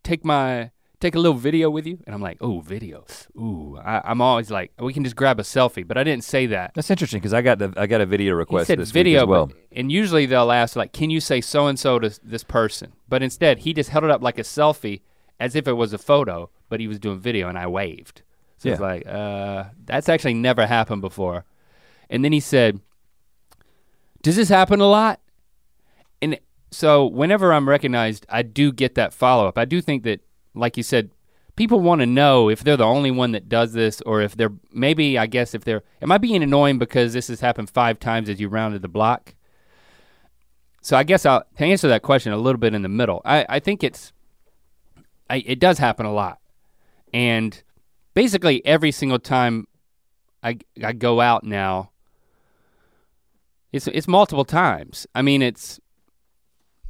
take my take a little video with you?" And I'm like, "Oh, video. Ooh, I, I'm always like, we can just grab a selfie." But I didn't say that. That's interesting because I got the I got a video He request said this video, week as well. but, and usually they'll ask like, "Can you say so and so to this person?" But instead, he just held it up like a selfie, as if it was a photo, but he was doing video, and I waved. So it's like, uh, that's actually never happened before. And then he said, "Does this happen a lot?" And so whenever I'm recognized, I do get that follow up. I do think that, like you said, people want to know if they're the only one that does this, or if they're maybe I guess if they're am I being annoying because this has happened five times as you rounded the block? So I guess I'll to answer that question a little bit in the middle. I, I think it's I, it does happen a lot. And basically every single time I I go out now, it's it's multiple times. I mean it's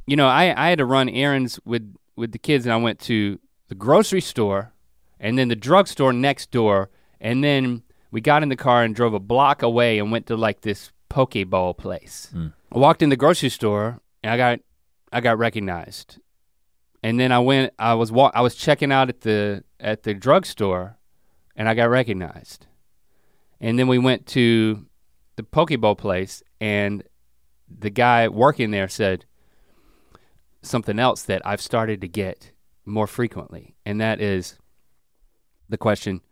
you know, I, I had to run errands with, with the kids and I went to the grocery store and then the drugstore next door and then we got in the car and drove a block away and went to like this pokeball place. Mm. I walked in the grocery store and I got I got recognized. And then I went I was wa- I was checking out at the at the drugstore and I got recognized. And then we went to the Pokeball place and the guy working there said something else that I've started to get more frequently, and that is the question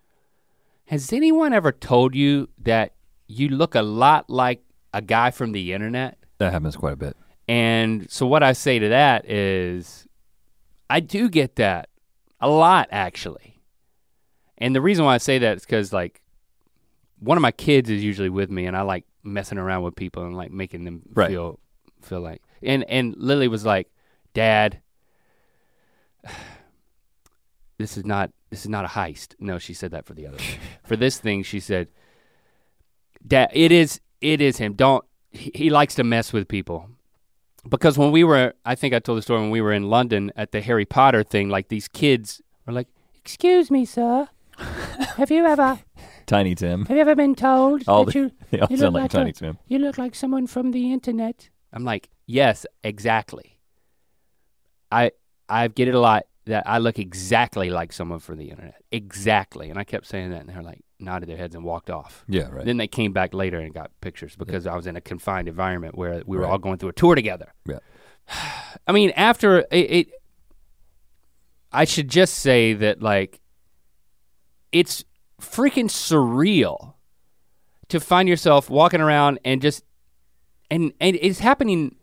Has anyone ever told you that you look a lot like a guy from the internet? That happens quite a bit. And so, what I say to that is, I do get that a lot, actually. And the reason why I say that is because, like, one of my kids is usually with me, and I like messing around with people and like making them Right. feel feel like. And and Lily was like, "Dad, [sighs] this is not this is not a heist." No, she said that for the other. [laughs] for this thing, she said, "Dad, it is it is him. Don't he, he likes to mess with people." Because when we were, I think I told the story when we were in London at the Harry Potter thing, like these kids were like, "Excuse me, sir, [laughs] have you ever Tiny Tim. have you ever been told All that the- you [laughs] They all You sound look like like a- Tiny Tim. you look like someone from the internet?" I'm like, "Yes, exactly." I I get it a lot that I look exactly like someone from the internet, exactly, and I kept saying that, and they're like nodded their heads and walked off. Yeah, right. Then they came back later and got pictures because I was in a confined environment where we were Right. all going through a tour together. Yeah. [sighs] I mean, after it, it, I should just say that like, it's freaking surreal to find yourself walking around and just, and and it's happening.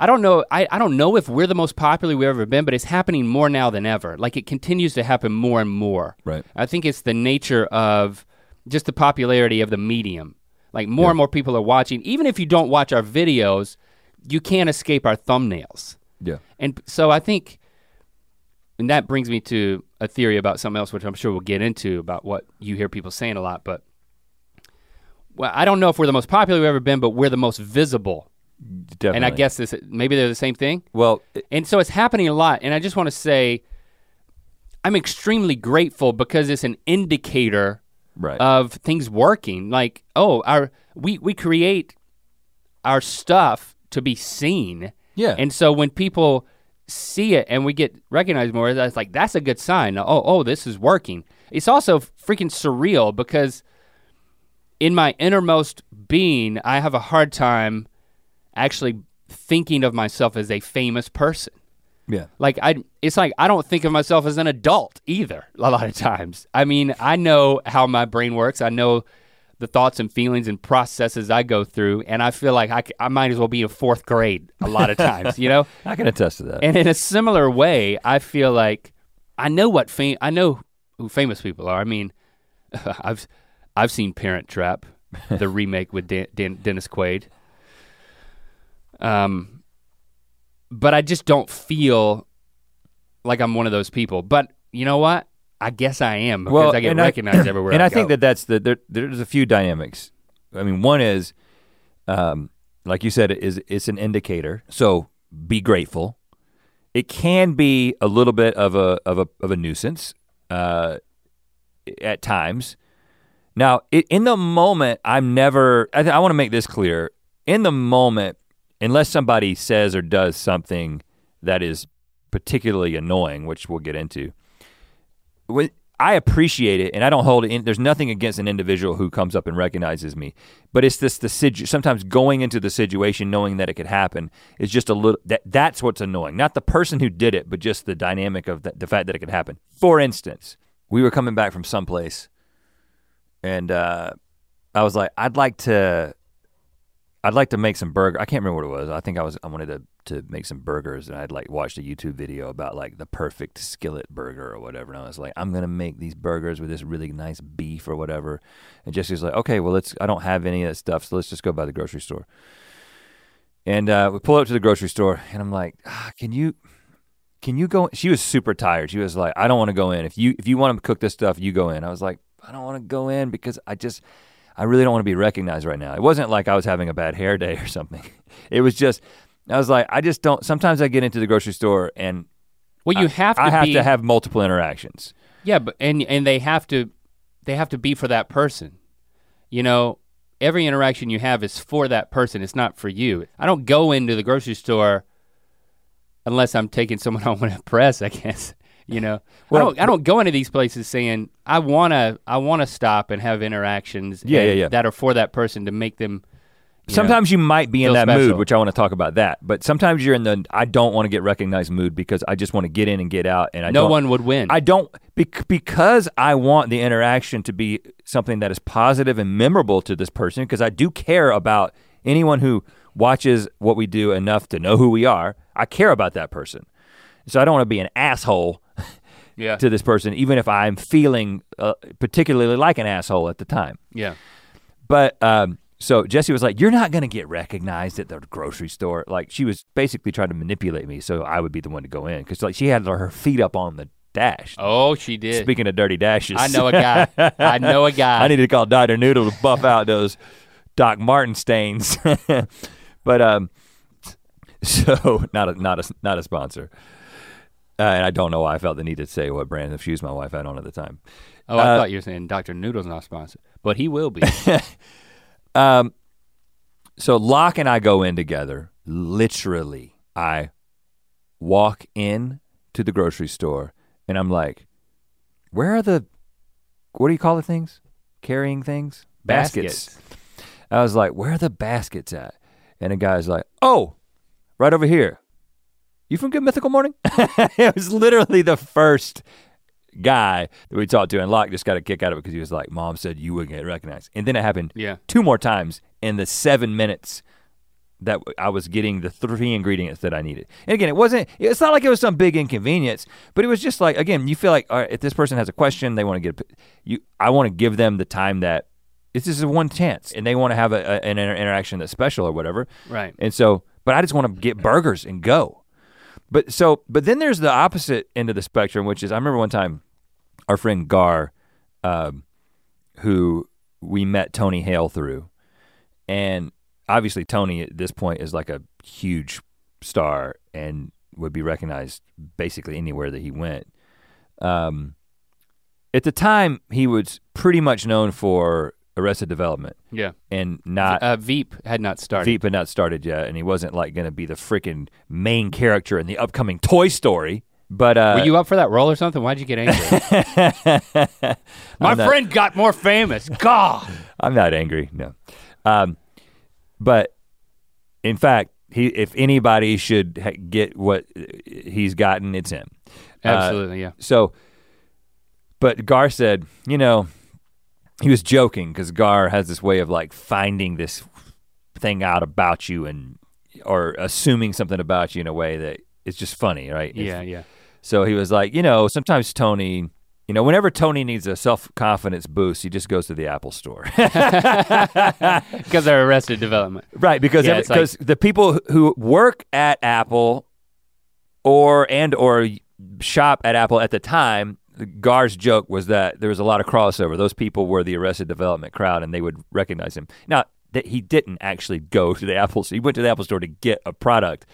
I don't know. I, I don't know if we're the most popular we've ever been, but it's happening more now than ever. Like it continues to happen more and more. Right. I think it's the nature of just the popularity of the medium. Like more Yeah. and more people are watching. Even if you don't watch our videos, you can't escape our thumbnails. Yeah. And so I think, and that brings me to a theory about something else, which I'm sure we'll get into about what you hear people saying a lot. But well, I don't know if we're the most popular we've ever been, but we're the most visible. Definitely. And I guess this maybe they're the same thing. Well, it- And so it's happening a lot. And I just want to say, I'm extremely grateful because it's an indicator right. of things working. Like, oh, our we we create our stuff to be seen. yeah. And so when people see it and we get recognized more, that's like that's a good sign. Oh, oh, this is working. It's also freaking surreal because in my innermost being, I have a hard time actually thinking of myself as a famous person. Yeah. Like I it's like I don't think of myself as an adult either [laughs] a lot of times. I mean, I know how my brain works. I know the thoughts and feelings and processes I go through and I feel like I, I might as well be in 4th grade a lot of [laughs] times, you know? I can attest to that. And in a similar way, I feel like I know what fame I know who famous people are. I mean, [laughs] I've I've seen Parent Trap, the remake with Dan, Dan, Dennis Quaid. Um, but I just don't feel like I'm one of those people. But you know what? I guess I am because Well, I get and I- recognized [coughs] everywhere. and I, I, think that that's the there, there's a few dynamics. I mean, one is, um, like you said, is it's an indicator. So be grateful, it can be a little bit of a of a of a nuisance uh, at times. Now, it, in the moment, I'm never. I, I want to make this clear. In the moment, unless somebody says or does something that is particularly annoying, which we'll get into, when, I appreciate it, and I don't hold it. In, there's nothing against an individual who comes up and recognizes me, but it's this the situ, sometimes going into the situation knowing that it could happen is just a little. That that's what's annoying, not the person who did it, but just the dynamic of the, the fact that it could happen. For instance, we were coming back from someplace, and uh, I was like, I'd like to, I'd like to make some burger. I can't remember what it was. I think I was I wanted to to make some burgers, and I'd like watched a YouTube video about like the perfect skillet burger or whatever. And I was like, I'm gonna make these burgers with this really nice beef or whatever. And Jesse's like, okay, well let's. I don't have any of that stuff, so let's just go by the grocery store. And uh, we pull up to the grocery store, and I'm like, ah, can you? Can you go? She was super tired. She was like, I don't want to go in. If you if you want to cook this stuff, you go in. I was like, I don't want to go in because I just I really don't want to be recognized right now. It wasn't like I was having a bad hair day or something. [laughs] It was just I was like, I just don't. Sometimes I get into the grocery store and Well, you have to I have be, to have multiple interactions. Yeah, but and and they have to they have to be for that person. You know, every interaction you have is for that person. It's not for you. I don't go into the grocery store unless I'm taking someone I want to impress, I guess. You know, Well, I don't I don't go into these places saying I wanna I wanna stop and have interactions Yeah, yeah, yeah. that are for that person to make them you know, Sometimes you might be in that mood, which I want to talk about that. But sometimes you're in the I don't want to get recognized mood because I just want to get in and get out, and I no one would win. I don't because I want the interaction to be something that is positive and memorable to this person because I do care about anyone who watches what we do enough to know who we are. I care about that person. So I don't want to be an asshole yeah. to this person even if I'm feeling uh, particularly like an asshole at the time. yeah. But um so Jesse was like, "You're not gonna get recognized at the grocery store." Like she was basically trying to manipulate me, so I would be the one to go in because like she had her feet up on the dash. Oh, she did. Speaking of dirty dashes, I know a guy. I know a guy. [laughs] I need to call Dr. Noodle to buff out those Doc Marten stains. [laughs] but um, [laughs] so not a not a not a sponsor, uh, and I don't know why I felt the need to say what brand of shoes my wife had on at the time. Oh, I Uh, thought you were saying Dr. Noodle's not sponsored, but he will be. [laughs] Um, so Locke and I go in together. Literally, I walk in to the grocery store, and I'm like, "Where are the what do you call the things? Carrying things? Baskets. I was like, "Where are the baskets at?" And the guy's like, "Oh, right over here." You from Good Mythical Morning? [laughs] it was literally the first guy that we talked to, and Locke just got a kick out of it because he was like, "Mom said you wouldn't get recognized," and then it happened Yeah. two more times in the seven minutes that I was getting the three ingredients that I needed. And again, it wasn't, it's not like it was some big inconvenience, but it was just like, again, you feel like, all right, if this person has a question, they want to get, you, I want to give them the time that this is a one chance and they want to have a, a- an inter- interaction that's special or whatever. Right. And so, but I just want to get burgers and go. But so, but then there's the opposite end of the spectrum, which is I remember one time our friend Gar, um, who we met Tony Hale through, and obviously Tony at this point is like a huge star and would be recognized basically anywhere that he went. Um, at the time, he was pretty much known for Arrested Development Yeah. and not uh, Veep had not started. Veep had not started yet, and he wasn't like going to be the freaking main character in the upcoming Toy Story. But uh, Were you up for that role or something? Why'd you get angry? [laughs] [laughs] My not- friend got more famous. God. [laughs] I'm not angry, no. Um, but in fact, he if anybody should ha- get what he's gotten, it's him. Uh, Absolutely, yeah. So, but Gar said, you know, he was joking because Gar has this way of like finding this thing out about you and or assuming something about you in a way that is just funny, right? It's- Yeah, yeah. So he was like, you know, sometimes Tony, you know, whenever Tony needs a self confidence boost, he just goes to the Apple store. [laughs] Because they're arrested development. right, because Yeah, every- like- the people who work at Apple or and or shop at Apple at the time, Gar's joke was that there was a lot of crossover. Those people were the Arrested Development crowd, and they would recognize him. Now that he didn't actually go to the Apple, store. he went to the Apple store to get a product,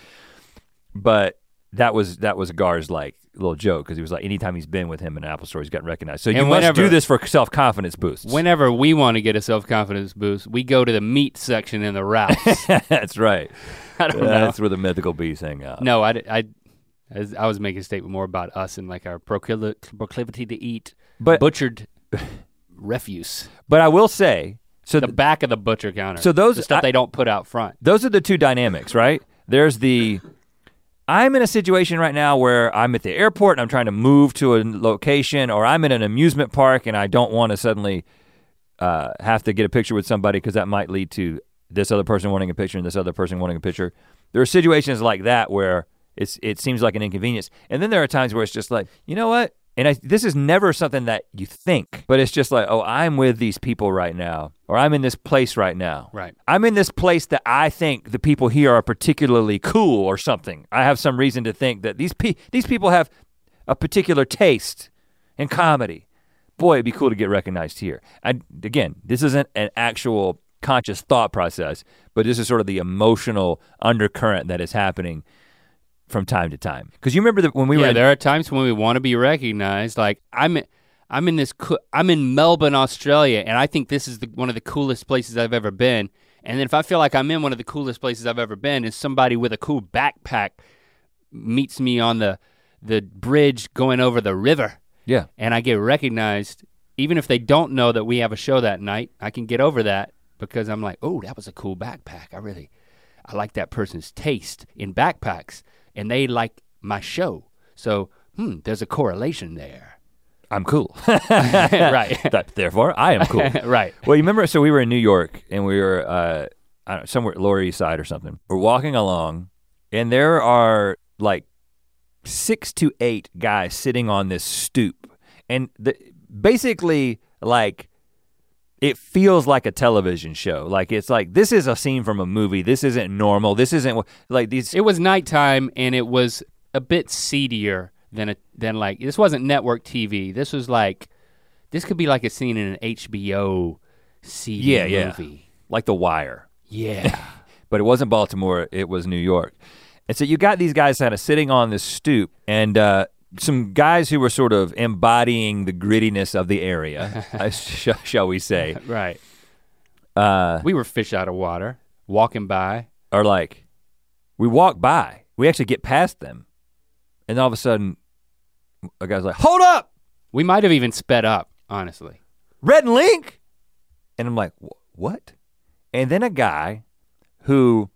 but that was that was Gar's like little joke because he was like anytime he's been with him in an Apple store, he's gotten recognized. So you And must do this for self confidence boosts. Whenever we want to get a self confidence boost, we go to the meat section in the Ralphs. [laughs] That's right. [laughs] I don't know. That's where the mythical beasts hang out. No, I, I, as I was making a statement more about us and like our proclivity, proclivity to eat But butchered [laughs] refuse. but I will say so. The th- back of the butcher counter. So those- the stuff I- they don't put out front. those are the two dynamics, right? There's the I'm in a situation right now where I'm at the airport and I'm trying to move to a location, or I'm in an amusement park and I don't want to suddenly uh, have to get a picture with somebody because that might lead to this other person wanting a picture and this other person wanting a picture. There are situations like that where it's it seems like an inconvenience, and then there are times where it's just like, you know what? And I, this is never something that you think, but it's just like, oh, I'm with these people right now, or I'm in this place right now. Right. I'm in this place that I think the people here are particularly cool or something. I have some reason to think that these pe- these people have a particular taste in comedy. Boy, it'd be cool to get recognized here. I, again, this isn't an actual conscious thought process, but this is sort of the emotional undercurrent that is happening from time to time. Because you remember that when we were yeah, in, there are times when we want to be recognized. Like I'm, I'm in this, co- I'm in Melbourne, Australia, and I think this is the, one of the coolest places I've ever been. And then if I feel like I'm in one of the coolest places I've ever been, and somebody with a cool backpack meets me on the the bridge going over the river, yeah, and I get recognized, even if they don't know that we have a show that night, I can get over that because I'm like, oh, that was a cool backpack. I really, I like that person's taste in backpacks, and they like my show. So, hmm, there's a correlation there. I'm cool. [laughs] [laughs] right, Therefore, I am cool. [laughs] right. Well, you remember? So we were in New York, and we were uh, I don't know, somewhere Lower East Side or something. We're walking along, and there are like six to eight guys sitting on this stoop, and the, basically like it feels like a television show. Like it's like this is a scene from a movie. This isn't normal. This isn't like these. It was nighttime, and it was a bit seedier than a than like this wasn't network TV. This was like this could be like a scene in an HBO seedy Yeah, yeah. movie. like The Wire. Yeah. [laughs] but it wasn't Baltimore, it was New York. And so you got these guys kind of sitting on this stoop and uh, some guys who were sort of embodying the grittiness of the area, [laughs] uh, sh- shall we say, [laughs] right. uh, We were fish out of water, walking by. Or like, we walk by, we actually get past them, and all of a sudden, a guy's like, hold up, We might have even sped up, honestly. Rhett and Link. And I'm like, what? And then a guy who,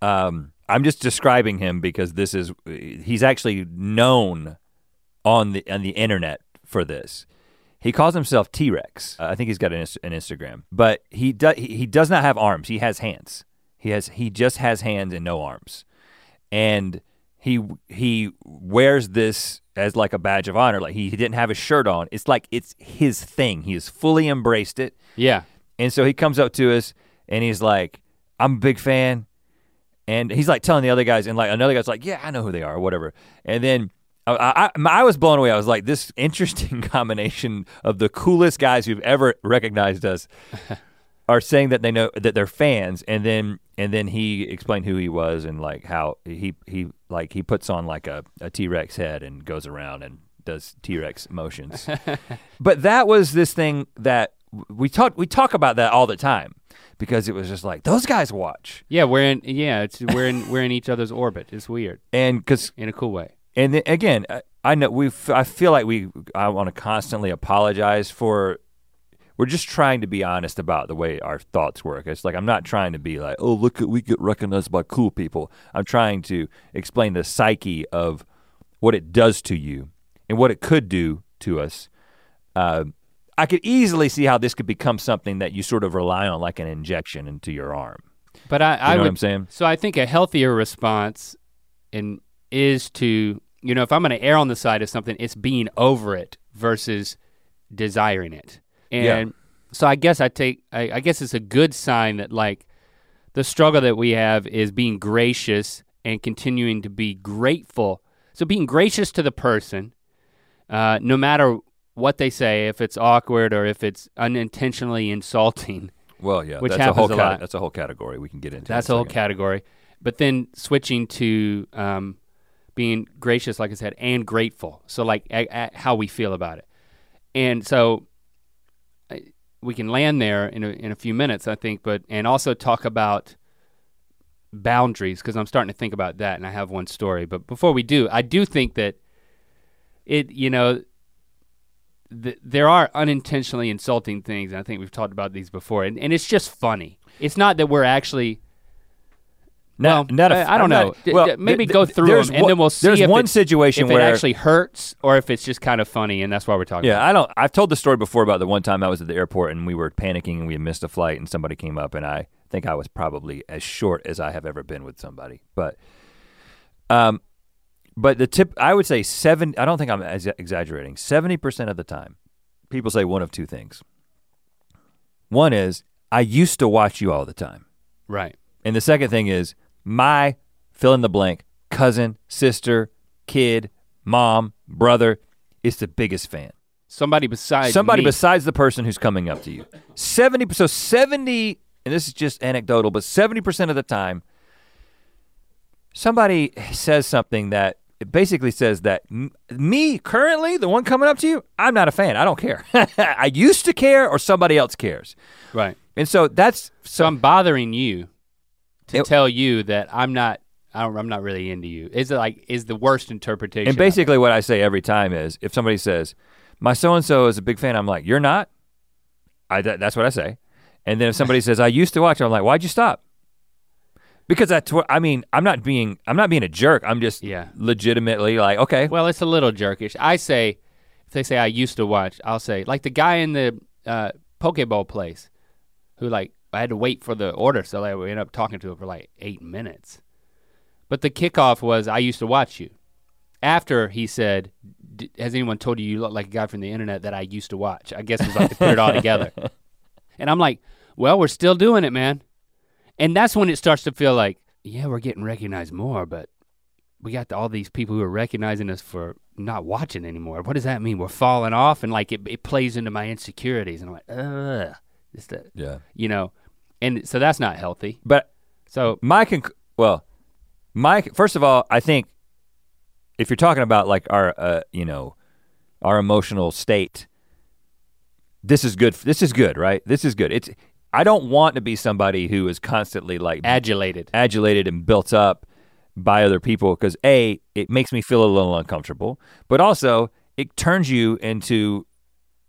um, I'm just describing him because this is, he's actually known on the on the internet for this. He calls himself T Rex. I think he's got an, an Instagram, but he does he, he does not have arms. He has hands. He has he just has hands and no arms, and he he wears this as like a badge of honor. Like he, he didn't have a shirt on. It's like it's his thing. He has fully embraced it. Yeah. And so he comes up to us and he's like, I'm a big fan. And he's like telling the other guys, and like another guy's like, Yeah, I know who they are, or whatever. And then I, I, I was blown away. I was like, This interesting [laughs] combination of the coolest guys who've ever recognized us [laughs] are saying that they know that they're fans, and then and then he explained who he was and like how he he like he puts on like a, a T Rex head and goes around and does T Rex motions. [laughs] but that was this thing that we talk we talk about that all the time because it was just like those guys watch Yeah, we're in yeah, it's we're in we're in each other's orbit. It's weird and because in a cool way. and then again I, I know we I feel like we I want to constantly apologize for we're just trying to be honest about the way our thoughts work. It's like I'm not trying to be like, oh look we get recognized by cool people. I'm trying to explain the psyche of what it does to you and what it could do to us. Uh, I could easily see how this could become something that you sort of rely on, like an injection into your arm. But I, You I know would what I'm saying? So I think a healthier response in is to you know if I'm going to err on the side of something, it's being over it versus desiring it. And so I guess I take I, I guess it's a good sign that like the struggle that we have is being gracious and continuing to be grateful. So being gracious to the person, uh, no matter what they say, if it's awkward or if it's unintentionally insulting. Well, yeah, Which that's a happens whole a lot. that's a whole category we can get into. in That's a whole category. But then switching to um, being gracious, like I said, and grateful. So like a, a, how we feel about it, and so I, we can land there in a, in a few minutes, I think, but and also talk about boundaries because I'm starting to think about that, and I have one story. But before we do, I do think that it, you know, th- there are unintentionally insulting things, and I think we've talked about these before, and, and it's just funny. It's not that we're actually. well, Not- not a- I, I don't know. not- well, maybe th- go through them, and then we'll see There's if one it, situation if where it actually hurts or if it's just kind of funny, and that's why we're talking. Yeah, about I don't. I've told the story before about the one time I was at the airport and we were panicking and we had missed a flight and somebody came up and I think I was probably as short as I have ever been with somebody. But, um, but the tip I would say seven. I don't think I'm ex- exaggerating. Seventy percent of the time, people say one of two things. One is I used to watch you all the time, right. and the second thing is my fill in the blank cousin, sister, kid, mom, brother is the biggest fan. Somebody besides Somebody me. besides the person who's coming up to you. 70 so 70 and this is just anecdotal but 70% of the time somebody says something that it basically says that m- me currently the one coming up to you I'm not a fan. I don't care. [laughs] I used to care or somebody else cares. right. And so that's So I'm bothering you to It- tell you that I'm not. I don't, I'm not really into you. Is it like is the worst interpretation? and basically what I say every time is if somebody says my so and so is a big fan I'm like you're not. I that, that's what I say. And then if somebody [laughs] says I used to watch I'm like why'd you stop? Because that's what I mean. I'm not being I'm not being a jerk. I'm just Yeah. legitimately like okay. Well, it's a little jerkish. I say, if they say I used to watch, I'll say like the guy in the uh, Pokeball place, who like I had to wait for the order, so like, we ended up talking to him for like eight minutes. But the kickoff was I used to watch you. After he said, "D- "Has anyone told you you look like a guy from the internet that I used to watch?" I guess it was like to put it all together. [laughs] And I'm like, "Well, we're still doing it, man." And that's when it starts to feel like, yeah, we're getting recognized more, but we got all these people who are recognizing us for not watching anymore. What does that mean? We're falling off, and like it, it plays into my insecurities, and I'm like, ugh, this, that, Yeah. you know, and so that's not healthy. But So my conc- well, my first of all, I think if you're talking about like our uh, you know, our emotional state, this is good. This is good, right? This is good. It's I don't want to be somebody who is constantly like adulated. adulated and built up by other people because a it makes me feel a little uncomfortable but also it turns you into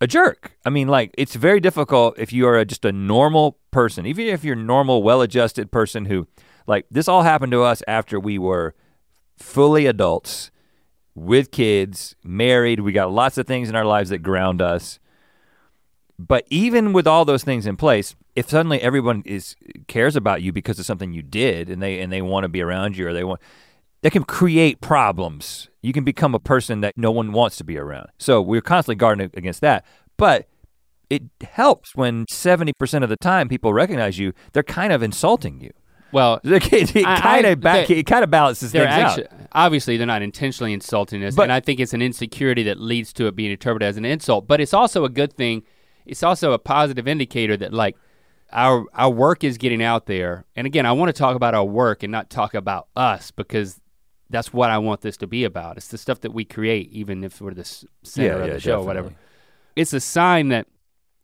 a jerk. I mean like it's very difficult if you are a, just a normal person even if you're a normal well-adjusted person who like this all happened to us after we were fully adults with kids married. We got lots of things in our lives that ground us but even with all those things in place, if suddenly everyone is cares about you because of something you did and they and they want to be around you or they want that can create problems. You can become a person that no one wants to be around. So we're constantly guarding against that. But it helps when 70% of the time people recognize you, they're kind of insulting you. Well, [laughs] It, it kind of back, they- it kind of balances things actually out. obviously they're not intentionally insulting us, But- and I think it's an insecurity that leads to it being interpreted as an insult. But it's also a good thing. It's also a positive indicator that like our our work is getting out there. And again, I want to talk about our work and not talk about us because that's what I want this to be about. It's the stuff that we create, even if we're the center of the show, or whatever. It's a sign that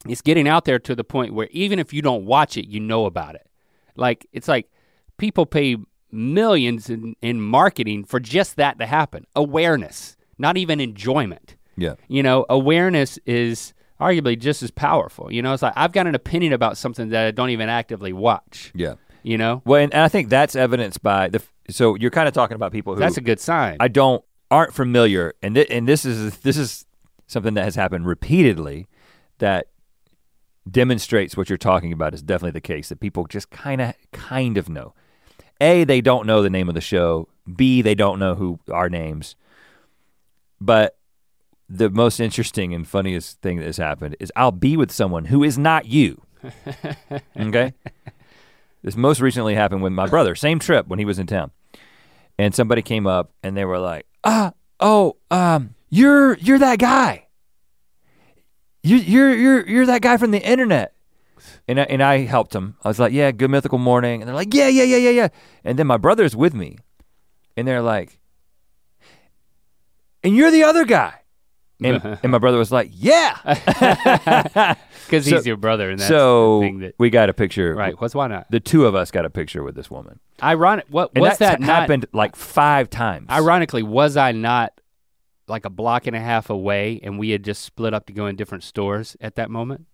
it's getting out there to the point where even if you don't watch it, you know about it. Like it's like people pay millions in, in marketing for just that to happen. Awareness, not even enjoyment. Yeah. You know, awareness is arguably just as powerful. You know, it's like I've got an opinion about something that I don't even actively watch. Yeah. You know, Well, and, and I think that's evidenced by the. So you're kind of talking about people who that's a good sign. I don't aren't familiar, and th- and this is this is something that has happened repeatedly that demonstrates what you're talking about is definitely the case that people just kind of kind of know. A, they don't know the name of the show. B, they don't know who our names. But the most interesting and funniest thing that has happened is I'll be with someone who is not you. [laughs] okay? This most recently happened with my brother, same trip when he was in town. And somebody came up and they were like, "Ah, oh, um, you're you're that guy. You you're you're you're that guy from the internet." And I, and I helped him. I was like, "Yeah, good mythical morning." And they're like, "Yeah, yeah, yeah, yeah, yeah." And then my brother's with me. And they're like, and you're the other guy. And, [laughs] and my brother was like, yeah. [laughs] Because So- he's your brother, and that's so the thing that. we got a picture. Right. What's why not? The two of us got a picture with this woman. Ironic. What And was that's that? Not, happened like five times. ironically, was I not like a block and a half away, and we had just split up to go in different stores at that moment?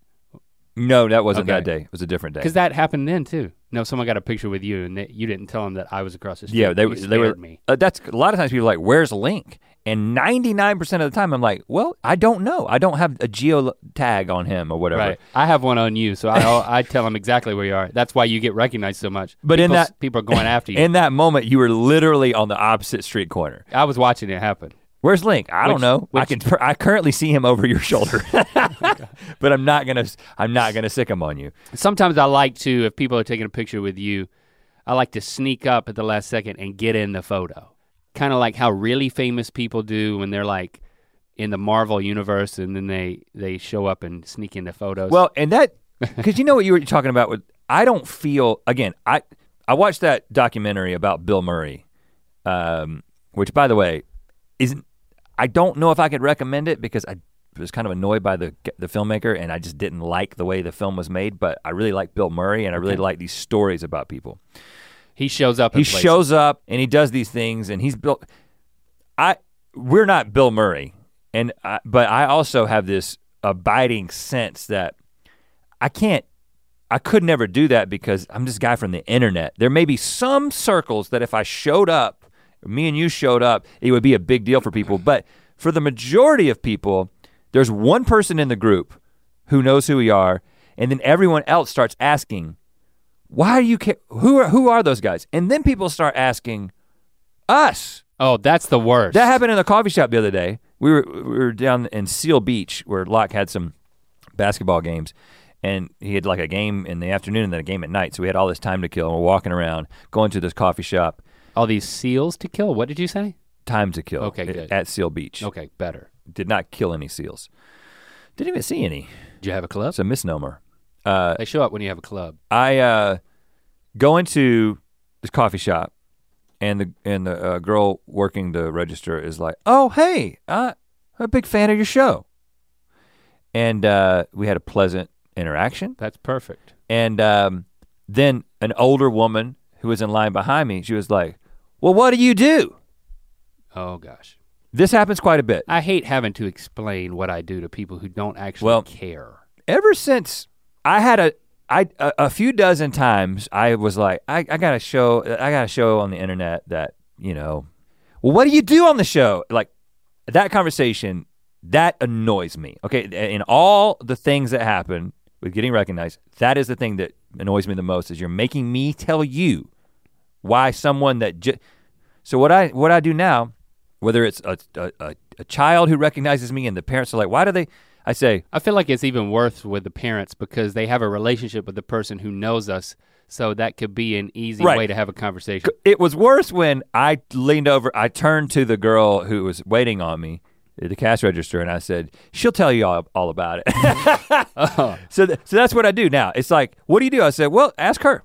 No, that wasn't that Okay. day. It was a different day. Because that happened then too. No, someone got a picture with you, and they, you didn't tell them that I was across the street. Yeah, they they were. me. Uh, that's a lot of times people are like, "Where's Link?" And ninety nine percent of the time, I'm like, "Well, I don't know. I don't have a geo tag on him or whatever." Right. I have one on you, so I I tell him exactly where you are. That's why you get recognized so much. But in that- people are going [laughs] after you. In that moment, you were literally on the opposite street corner. I was watching it happen. Where's Link? I don't Which- know. I can. I currently see him over your shoulder, [laughs] but I'm not gonna. I'm not gonna sick him on you. Sometimes I like to, if people are taking a picture with you, I like to sneak up at the last second and get in the photo. Kind of like how really famous people do when they're like in the Marvel universe and then they they show up and sneak into photos. Well, and that [laughs] because you know what you were talking about with. I don't feel again. I I watched that documentary about Bill Murray, um, which by the way, isn't. I don't know if I could recommend it because I was kind of annoyed by the the filmmaker and I just didn't like the way the film was made. But I really like Bill Murray and I really Okay. like these stories about people. He shows up. He places. shows up and he does these things and he's built. I we're not Bill Murray, and I, but I also have this abiding sense that I can't. I could never do that because I'm this guy from the internet. There may be some circles that if I showed up, me and you showed up, it would be a big deal for people. But for the majority of people, there's one person in the group who knows who we are, and then everyone else starts asking, why do you care? Who are who are those guys? And then people start asking us. Oh, that's the worst. That happened in the coffee shop the other day. We were we were down in Seal Beach where Locke had some basketball games, and he had like a game in the afternoon and then a game at night. So we had all this time to kill. And we're walking around, going to this coffee shop. All these seals to kill. What did you say? Time to kill. Okay, at- good. At Seal Beach. Okay, better. Did not kill any seals. Didn't even see any. Did you have a club? It's a misnomer. Uh, They show up when you have a club. I uh, go into this coffee shop, and the and the uh, girl working the register is like, "Oh, hey, uh, I'm a big fan of your show," and uh, we had a pleasant interaction. That's perfect. And um, then an older woman who was in line behind me, she was like, "Well, what do you do?" Oh gosh. This happens quite a bit. I hate having to explain what I do to people who don't actually Well- care. ever since I had a I a, a few dozen times I was like I, I got a show I got a show on the internet that you know well what do you do on the show? Like that conversation that annoys me okay? In all the things that happen with getting recognized that is the thing that annoys me the most is you're making me tell you why someone that ju- so what I what I do now whether it's a, a, a child who recognizes me and the parents are like why do they I say I feel like it's even worse with the parents because they have a relationship with the person who knows us, so that could be an easy Right. way to have a conversation. It was worse when I leaned over, I turned to the girl who was waiting on me at the cash register and I said, she'll tell you all, all about it. Oh, [laughs] [laughs] so, th- so that's what I do now. It's like, what do you do? I said, well, ask her.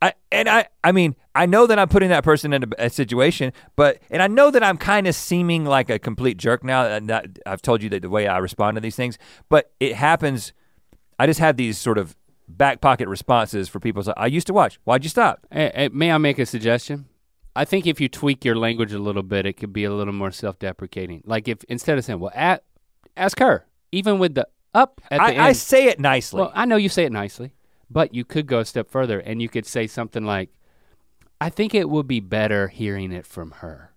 I, and I, I mean, I know that I'm putting that person in a, a situation, but, and I know that I'm kind of seeming like a complete jerk now. And that, I've told you that the way I respond to these things, but it happens. I just have these sort of back pocket responses for people. So I used to watch. Why'd you stop? Eh, eh, may I make a suggestion? I think if you tweak your language a little bit, it could be a little more self-deprecating. Like if instead of saying, "Well, a ask her," even with the up at the I, end. I say it nicely. Well, I know you say it nicely, but you could go a step further and you could say something like, I think it would be better hearing it from her.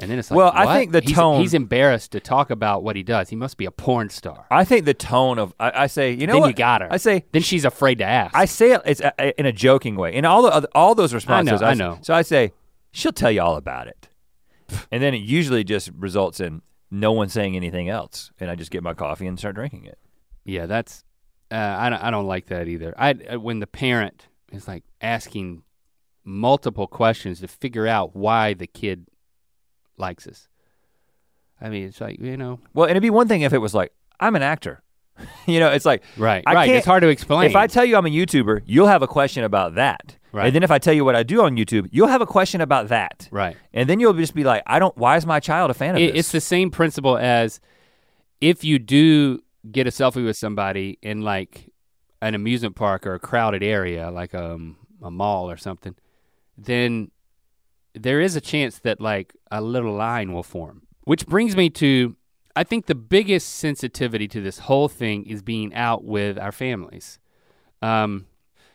And then it's like, Well, I think the He's- tone- He's embarrassed to talk about what he does. He must be a porn star. I think the tone of I, I say, you know then what? you got her. I say then she's afraid to ask. I say it it's a, a- in a joking way. In all the other, all those responses, I know. I know. So I say, she'll tell you all about it, and then it usually just results in no one saying anything else, and I just get my coffee and start drinking it. yeah, that's. Uh, I don't. I don't like that either. I uh, when the parent is like asking multiple questions to figure out why the kid likes us. I mean, it's like you know, Well, and it'd be one thing if it was like I'm an actor, [laughs] you know, it's like right, I right. It's hard to explain. if I tell you I'm a YouTuber, you'll have a question about that. Right. And then if I tell you what I do on YouTube, you'll have a question about that. Right. And then you'll just be like, I don't why is my child a fan of It- this? it's the same principle as if you do get a selfie with somebody in like an amusement park or a crowded area, like um, a mall or something, then there is a chance that like a little line will form. Which brings me to I think the biggest sensitivity to this whole thing is being out with our families. Um,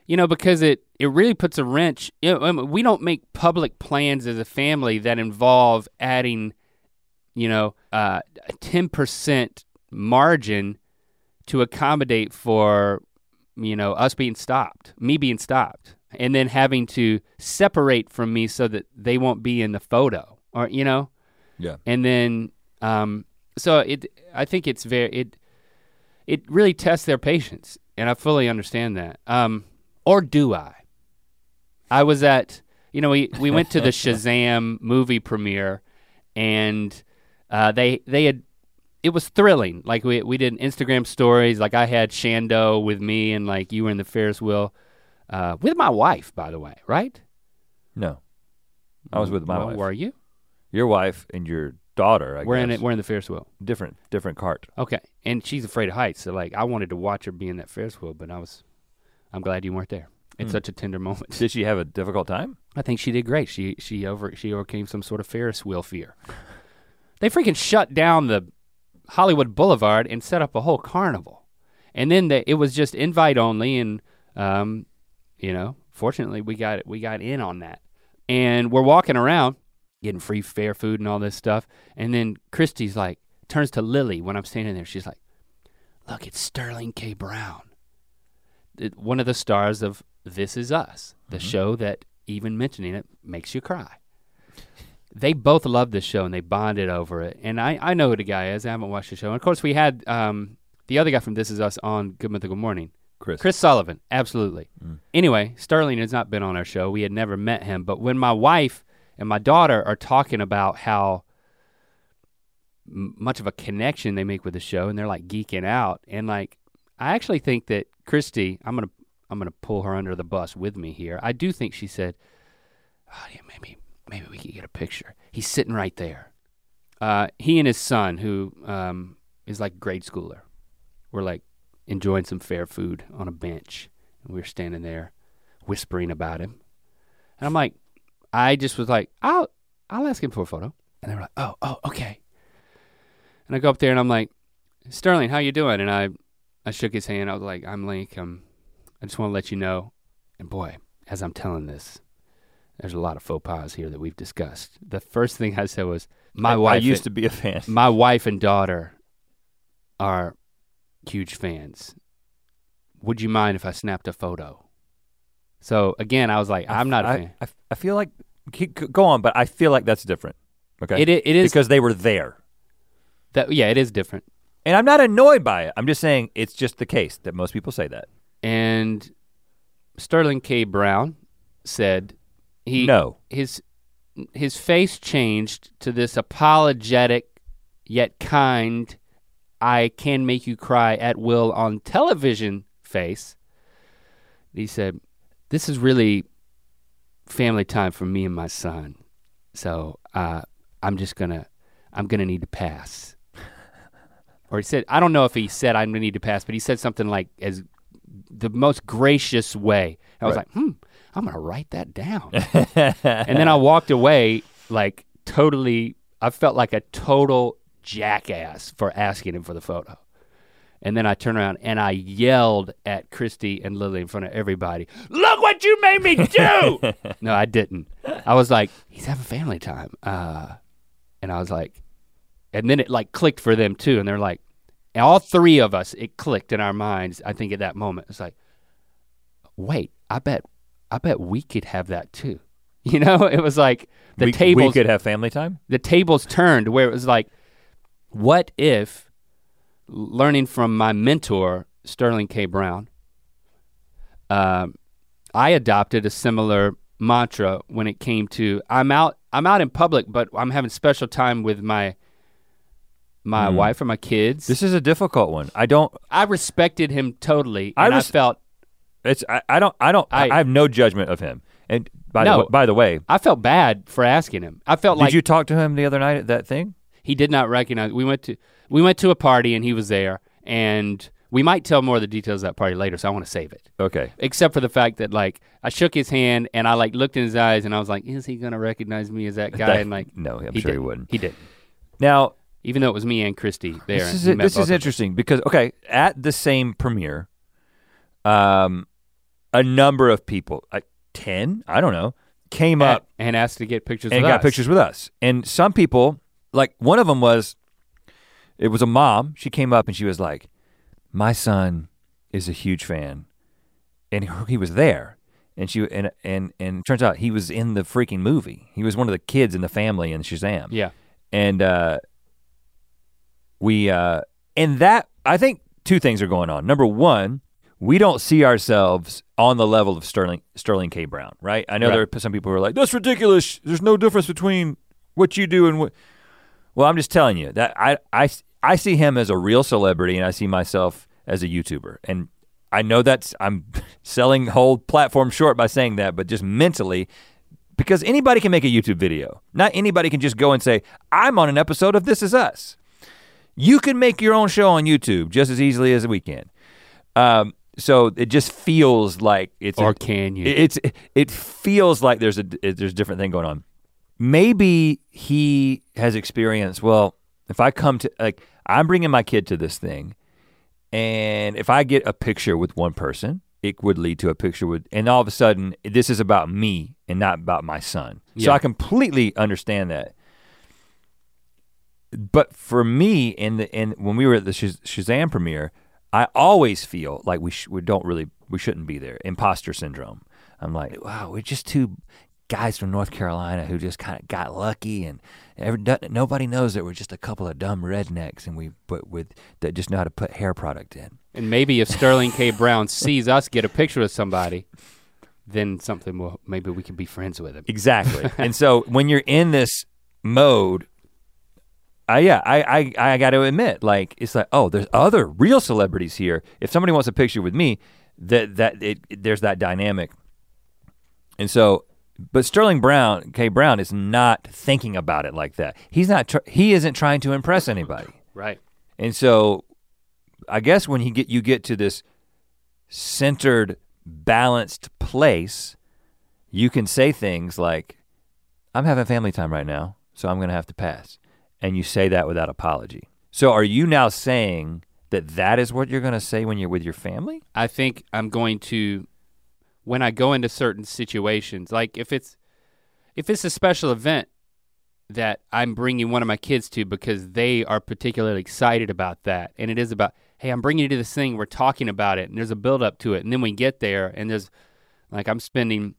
you know, because it it really puts a wrench. You know, I mean, we don't make public plans as a family that involve adding, you know, uh, a ten percent margin to accommodate for, you know, us being stopped, me being stopped, and then having to separate from me so that they won't be in the photo, or you know, yeah. and then um, so it I think it's very it it really tests their patience, and I fully understand that. Um, or do I? I was at you know we we went to the [laughs] Shazam movie premiere, and uh, they they had it was thrilling. Like we we did Instagram stories. Like I had Shando with me, and like you were in the Ferris wheel uh, with my wife, by the way, right? No. I was with my Well, wife. Were you? Your wife and your daughter, I we're in it. We're in the Ferris wheel. different different cart. Okay, and she's afraid of heights, so like I wanted to watch her be in that Ferris wheel, but I was, I'm glad you weren't there. It's Hmm. such a tender moment. Did she have a difficult time? I think she did great. She she over she overcame some sort of Ferris wheel fear. They freaking shut down the Hollywood Boulevard and set up a whole carnival, and then the, it was just invite only, and um, you know, fortunately we got we got in on that, and we're walking around getting free fair food and all this stuff, and then Christy's like turns to Lily when I'm standing there. She's like, "Look, it's Sterling K. Brown, it- one of the stars of This Is Us, the show that even mentioning it makes you cry." They both love this show and they bonded over it. And I, I know who the guy is. I haven't watched the show. And of course, we had um, the other guy from This Is Us on Good Mythical Morning. Chris. Chris Sullivan, absolutely. Mm. Anyway, Sterling has not been on our show. We had never met him. But when my wife and my daughter are talking about how much of a connection they make with the show, and they're like geeking out, and like I actually think that Christy, I'm gonna I'm gonna pull her under the bus with me here. I do think she said, oh, yeah, maybe maybe we could get a picture. He's sitting right there. Uh, he and his son, who um, is like grade schooler, were like enjoying some fair food on a bench, and we were standing there whispering about him. And I'm like, I just was like, I'll I'll ask him for a photo. And they were like, oh, oh, okay. And I go up there and I'm like, Sterling, how you doing? And I I shook his hand. I was like, I'm Link. I'm, I just want to let you know. And boy, as I'm telling this, there's a lot of faux pas here that we've discussed. The first thing I said was, my I, wife I used to be a fan. my wife and daughter are huge fans. Would you mind if I snapped a photo? So again, I was like, I'm not a I, fan. I, I feel like keep, go on, but I feel like that's different. Okay. It, it is because they were there. that yeah, it is different. And I'm not annoyed by it. I'm just saying it's just the case that most people say that. And Sterling K. Brown said he no. his his face changed to this apologetic yet kind I can make you cry at will on television face. He said, "This is really family time for me and my son. So, uh, I'm just going to I'm going to need to pass." [laughs] or he said, I don't know if he said I'm going to need to pass, but he said something like as the most gracious way. I was Right. like, "Hmm, I'm going to write that down." [laughs] and then I walked away like totally. I felt like a total jackass for asking him for the photo. And then I turned around and I yelled at Christy and Lily in front of everybody. Look what you made me do! [laughs] no, I didn't. I was like, he's having family time. Uh, and I was like, and then it like clicked for them too. And they're like, and all three of us, it clicked in our minds. I think at that moment, it's like, wait, I bet, I bet we could have that too. [laughs] You know, it was like the we, tables we could have family time. the tables turned where it was like, what if learning from my mentor, Sterling K. Brown, um, I adopted a similar mantra when it came to I'm out I'm out in public, but I'm having special time with my my Mhm. wife or my kids. This is a difficult one. I don't. I respected him totally, I and I, felt It's. I, I don't. I don't. I, I- I have no judgment of him. And by No. the by the way, I felt bad for asking him. I felt did like Did you talk to him the other night at that thing? He did not recognize. We went to we went to a party and he was there, and we might tell more of the details of that party later. So I want to save it. Okay. except for the fact that like I shook his hand and I like looked in his eyes and I was like, is he gonna recognize me as that guy? That- and like, no, I'm he sure he didn't. wouldn't. He did, Now even though it was me and Christy there. this is he met this is interesting because okay, at the same premiere, um, a number of people, like ten, I don't know, came And- up and asked to get pictures and got us. pictures with us. And some people, like one of them was, it was a mom. She came up and she was like, "My son is a huge fan," and he- was there. And she and and and turns out he was in the freaking movie. He was one of the kids in the family in Shazam. Yeah, And uh, we uh, and that I think two things are going on. Number one, we don't see ourselves on the level of Sterling Sterling K. Brown, right? I know Right. there are some people who are like, "That's ridiculous. There's no difference between what you do and what." Well, I'm just telling you that I I I see him as a real celebrity, and I see myself as a YouTuber, and I know that's I'm [laughs] selling whole platform short by saying that, but just mentally. Because anybody can make a YouTube video. Not anybody can just go and say, I'm on an episode of This Is Us. You can make your own show on YouTube just as easily as we can. Um, so it just feels like it's or a, can you? it's it feels like there's a there's a different thing going on. Maybe he has experienced. Well, if I come to like I'm bringing my kid to this thing, and if I get a picture with one person, it would lead to a picture with, and all of a sudden this is about me and not about my son. So I completely understand that. But for me, in the in when we were at the Shaz- Shazam premiere, I always feel like we sh- we don't really we shouldn't be there. Imposter syndrome. I'm like, wow, we're just two guys from North Carolina who just kind of got lucky, and every, nobody knows that we're just a couple of dumb rednecks, and we but with that just know how to put hair product in. and maybe if Sterling K. Brown [laughs] sees us get a picture with somebody, then something will. Maybe we can be friends with him. Exactly. [laughs] and so when you're in this mode, I yeah, I I I got to admit, like it's like, oh, there's other real celebrities here. If somebody wants a picture with me, that that it- there's that dynamic. And so, but Sterling Brown, K. Brown, is not thinking about it like that. He's not. Tr- he isn't trying to impress anybody. Right. And so I guess when you get you get to this centered, balanced place, you can say things like, I'm having family time right now, so I'm gonna have to pass. And you say that without apology. So are you now saying that that is what you're gonna say when you're with your family? I think I'm going to when I go into certain situations, like if it's if it's a special event that I'm bringing one of my kids to because they are particularly excited about that, and it is about, hey, I'm bringing you to this thing, we're talking about it, and there's a build up to it, and then we get there, and there's like I'm spending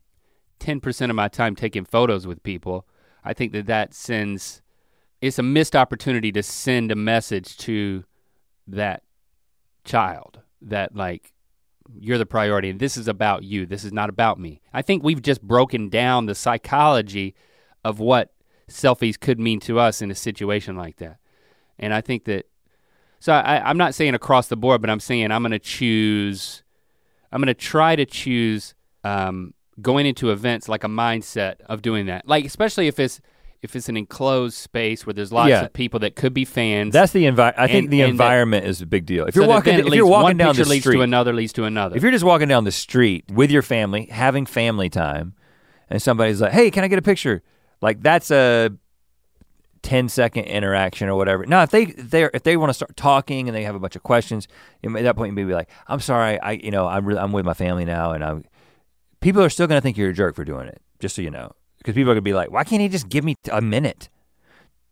10% of my time taking photos with people. I think that that sends it's a missed opportunity to send a message to that child that like you're the priority and this is about you. This is not about me. I think we've just broken down the psychology of what selfies could mean to us in a situation like that. And I think that so I, I'm not saying across the board, but I'm saying I'm gonna choose I'm gonna try to choose um, going into events like a mindset of doing that. Like especially if it's if it's an enclosed space where there's lots Yeah. of people that could be fans. That's the envi- I think And- the and that- environment is a big deal. If so you're that walking then it if leads- you're walking one down the picture leads street to another leads to another. If you're just walking down the street with your family, having family time, and somebody's like, "Hey, can I get a picture?" Like that's a 10 second interaction or whatever. Now, if they they if they want to start talking and they have a bunch of questions, you may- at that point you may be like, "I'm sorry, I you know I'm really, I'm with my family now," and I'm people are still gonna think you're a jerk for doing it, just so you know, because people are gonna be like, "Why can't he just give me a minute?"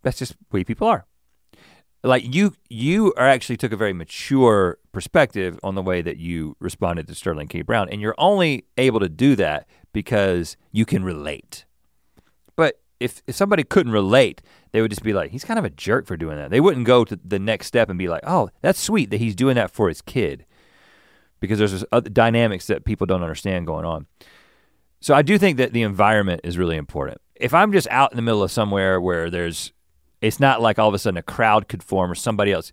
That's just the way people are. Like you, you are actually took a very mature perspective on the way that you responded to Sterling K. Brown, and you're only able to do that because you can relate. But if if somebody couldn't relate, they would just be like, he's kind of a jerk for doing that. They wouldn't go to the next step and be like, oh, that's sweet that he's doing that for his kid, because there's other dynamics that people don't understand going on. So I do think that the environment is really important. If I'm just out in the middle of somewhere where there's it's not like all of a sudden a crowd could form or somebody else.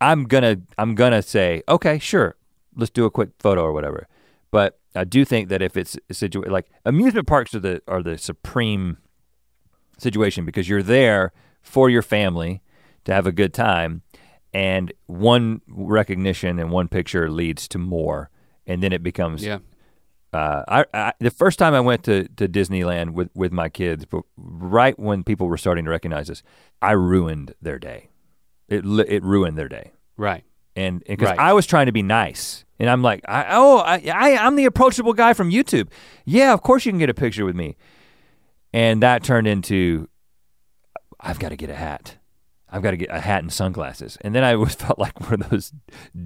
I'm gonna I'm gonna say, okay, sure, let's do a quick photo or whatever. But I do think that if it's a situa- like amusement parks are the are the supreme situation because you're there for your family to have a good time and one recognition and one picture leads to more and then it becomes Yeah. Uh, I, I the first time I went to, to Disneyland with, with my kids, but right when people were starting to recognize us, I ruined their day. It it ruined their day, Right. and because Right. I was trying to be nice, and I'm like, I, oh, I, I I'm the approachable guy from YouTube. Yeah, of course you can get a picture with me, and that turned into, I've got to get a hat. I've got to get a hat and sunglasses, and then I was [laughs] felt like one of those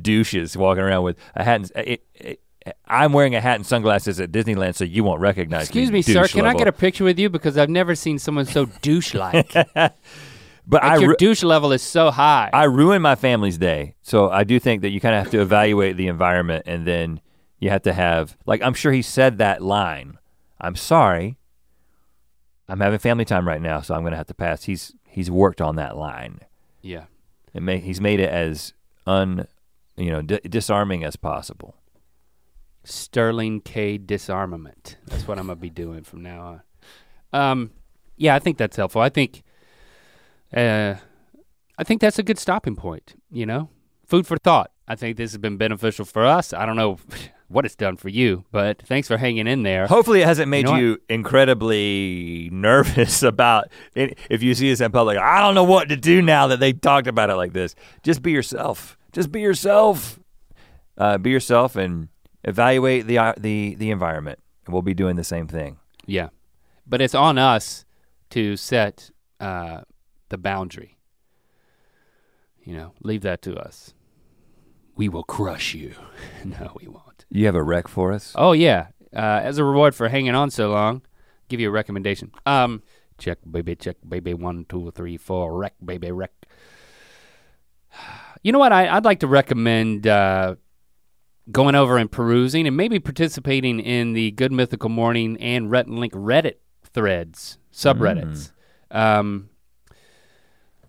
douches walking around with a hat. And, it, it, I'm wearing a hat and sunglasses at Disneyland, so you won't recognize Excuse me. Excuse me, sir. douche Can I get a picture with you because I've never seen someone so [laughs] douche-like. like But I, your douche level is so high. I ruined my family's day, so I do think that you kind of have to evaluate the environment, and then you have to have like I'm sure he said that line. I'm sorry. I'm having family time right now, so I'm gonna have to pass. He's he's worked on that line. yeah. and he's made it as un, you know, di- disarming as possible. Sterling K disarmament. That's what I'm gonna be doing from now on. Um, yeah, I think that's helpful. I think, uh, I think that's a good stopping point. You know, food for thought. I think this has been beneficial for us. I don't know [laughs] what it's done for you, but thanks for hanging in there. Hopefully, it hasn't made know you, incredibly nervous [laughs] about it. if you see this in public. I don't know what to do now that they talked about it like this. Just be yourself. Just be yourself. Uh, be yourself and evaluate the uh, the the environment. And we'll be doing the same thing. Yeah, but it's on us to set uh, the boundary. You know, leave that to us. We will crush you. [laughs] no, we won't. You have a rec for us? Oh yeah. Uh, as a reward for hanging on so long, give you a recommendation. Um, check baby, check baby, one, two, three, four, wreck baby, wreck. [sighs] You know what? I, I'd like to recommend uh, going over and perusing and maybe participating in the Good Mythical Morning and Rhett and Link Reddit threads, subreddits. Um,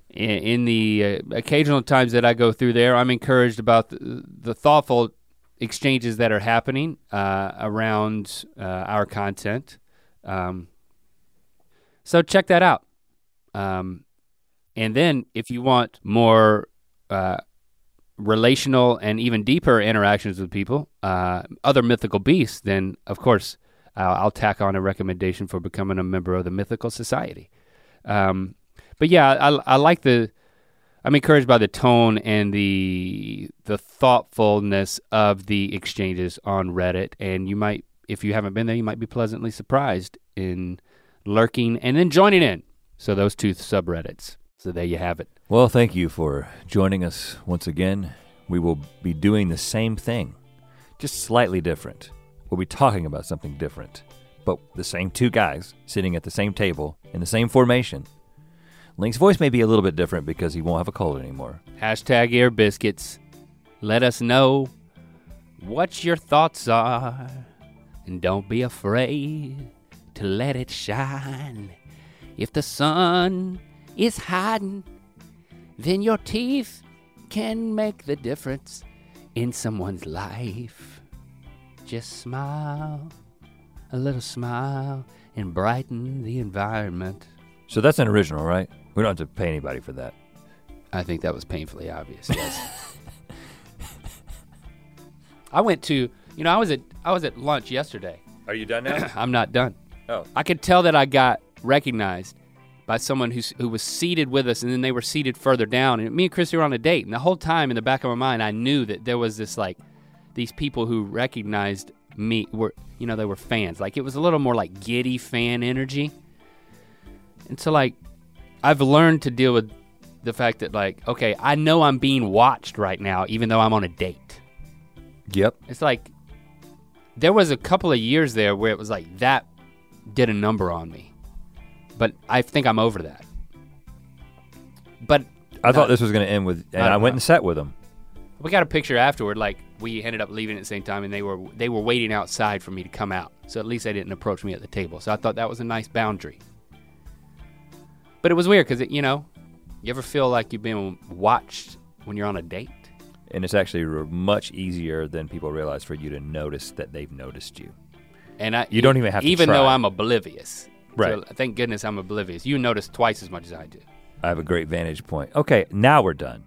in, in the uh, occasional times that I go through there, I'm encouraged about the, the thoughtful exchanges that are happening uh, around uh, our content. Um, so check that out. Um, and then if you want more uh, relational and even deeper interactions with people, uh, other mythical beasts, then of course I'll, I'll tack on a recommendation for becoming a member of the Mythical Society. Um, but yeah, I, I like the. I'm encouraged by the tone and the the thoughtfulness of the exchanges on Reddit, and you might, if you haven't been there, you might be pleasantly surprised in lurking and then joining in. So those two subreddits. So there you have it. Well, thank you for joining us once again. We will be doing the same thing, just slightly different. We'll be talking about something different, but the same two guys sitting at the same table in the same formation. Link's voice may be a little bit different because he won't have a cold anymore. Hashtag ear biscuits. Let us know what your thoughts are. And don't be afraid to let it shine. If the sun is hiding, then your teeth can make the difference in someone's life. Just smile, a little smile, and brighten the environment. So that's an original, right? We don't have to pay anybody for that. I think that was painfully obvious. Yes. [laughs] I went to, you know, I was at I was at lunch yesterday. Are you done now? [clears throat] I'm not done. oh. I could tell that I got recognized by someone who's, who was seated with us, and then they were seated further down. And me and Chrissy were on a date, and the whole time in the back of my mind, I knew that there was this like these people who recognized me were, you know, they were fans. Like it was a little more like giddy fan energy. And so like I've learned to deal with the fact that like, okay, I know I'm being watched right now, even though I'm on a date. Yep. It's like there was a couple of years there where it was like that did a number on me. But I think I'm over that. But I thought this was going to end with, and I I, went know. and sat with him. we got a picture afterward like we ended up leaving at the same time and they were they were waiting outside for me to come out. So at least they didn't approach me at the table. So I thought that was a nice boundary. But it was weird cuz you know, you ever feel like you've been watched when you're on a date? and it's actually much easier than people realize for you to notice that they've noticed you. And I You don't even have to even though. I'm oblivious. Right. So thank goodness I'm oblivious. You notice twice as much as I do. I have a great vantage point. Okay, now we're done.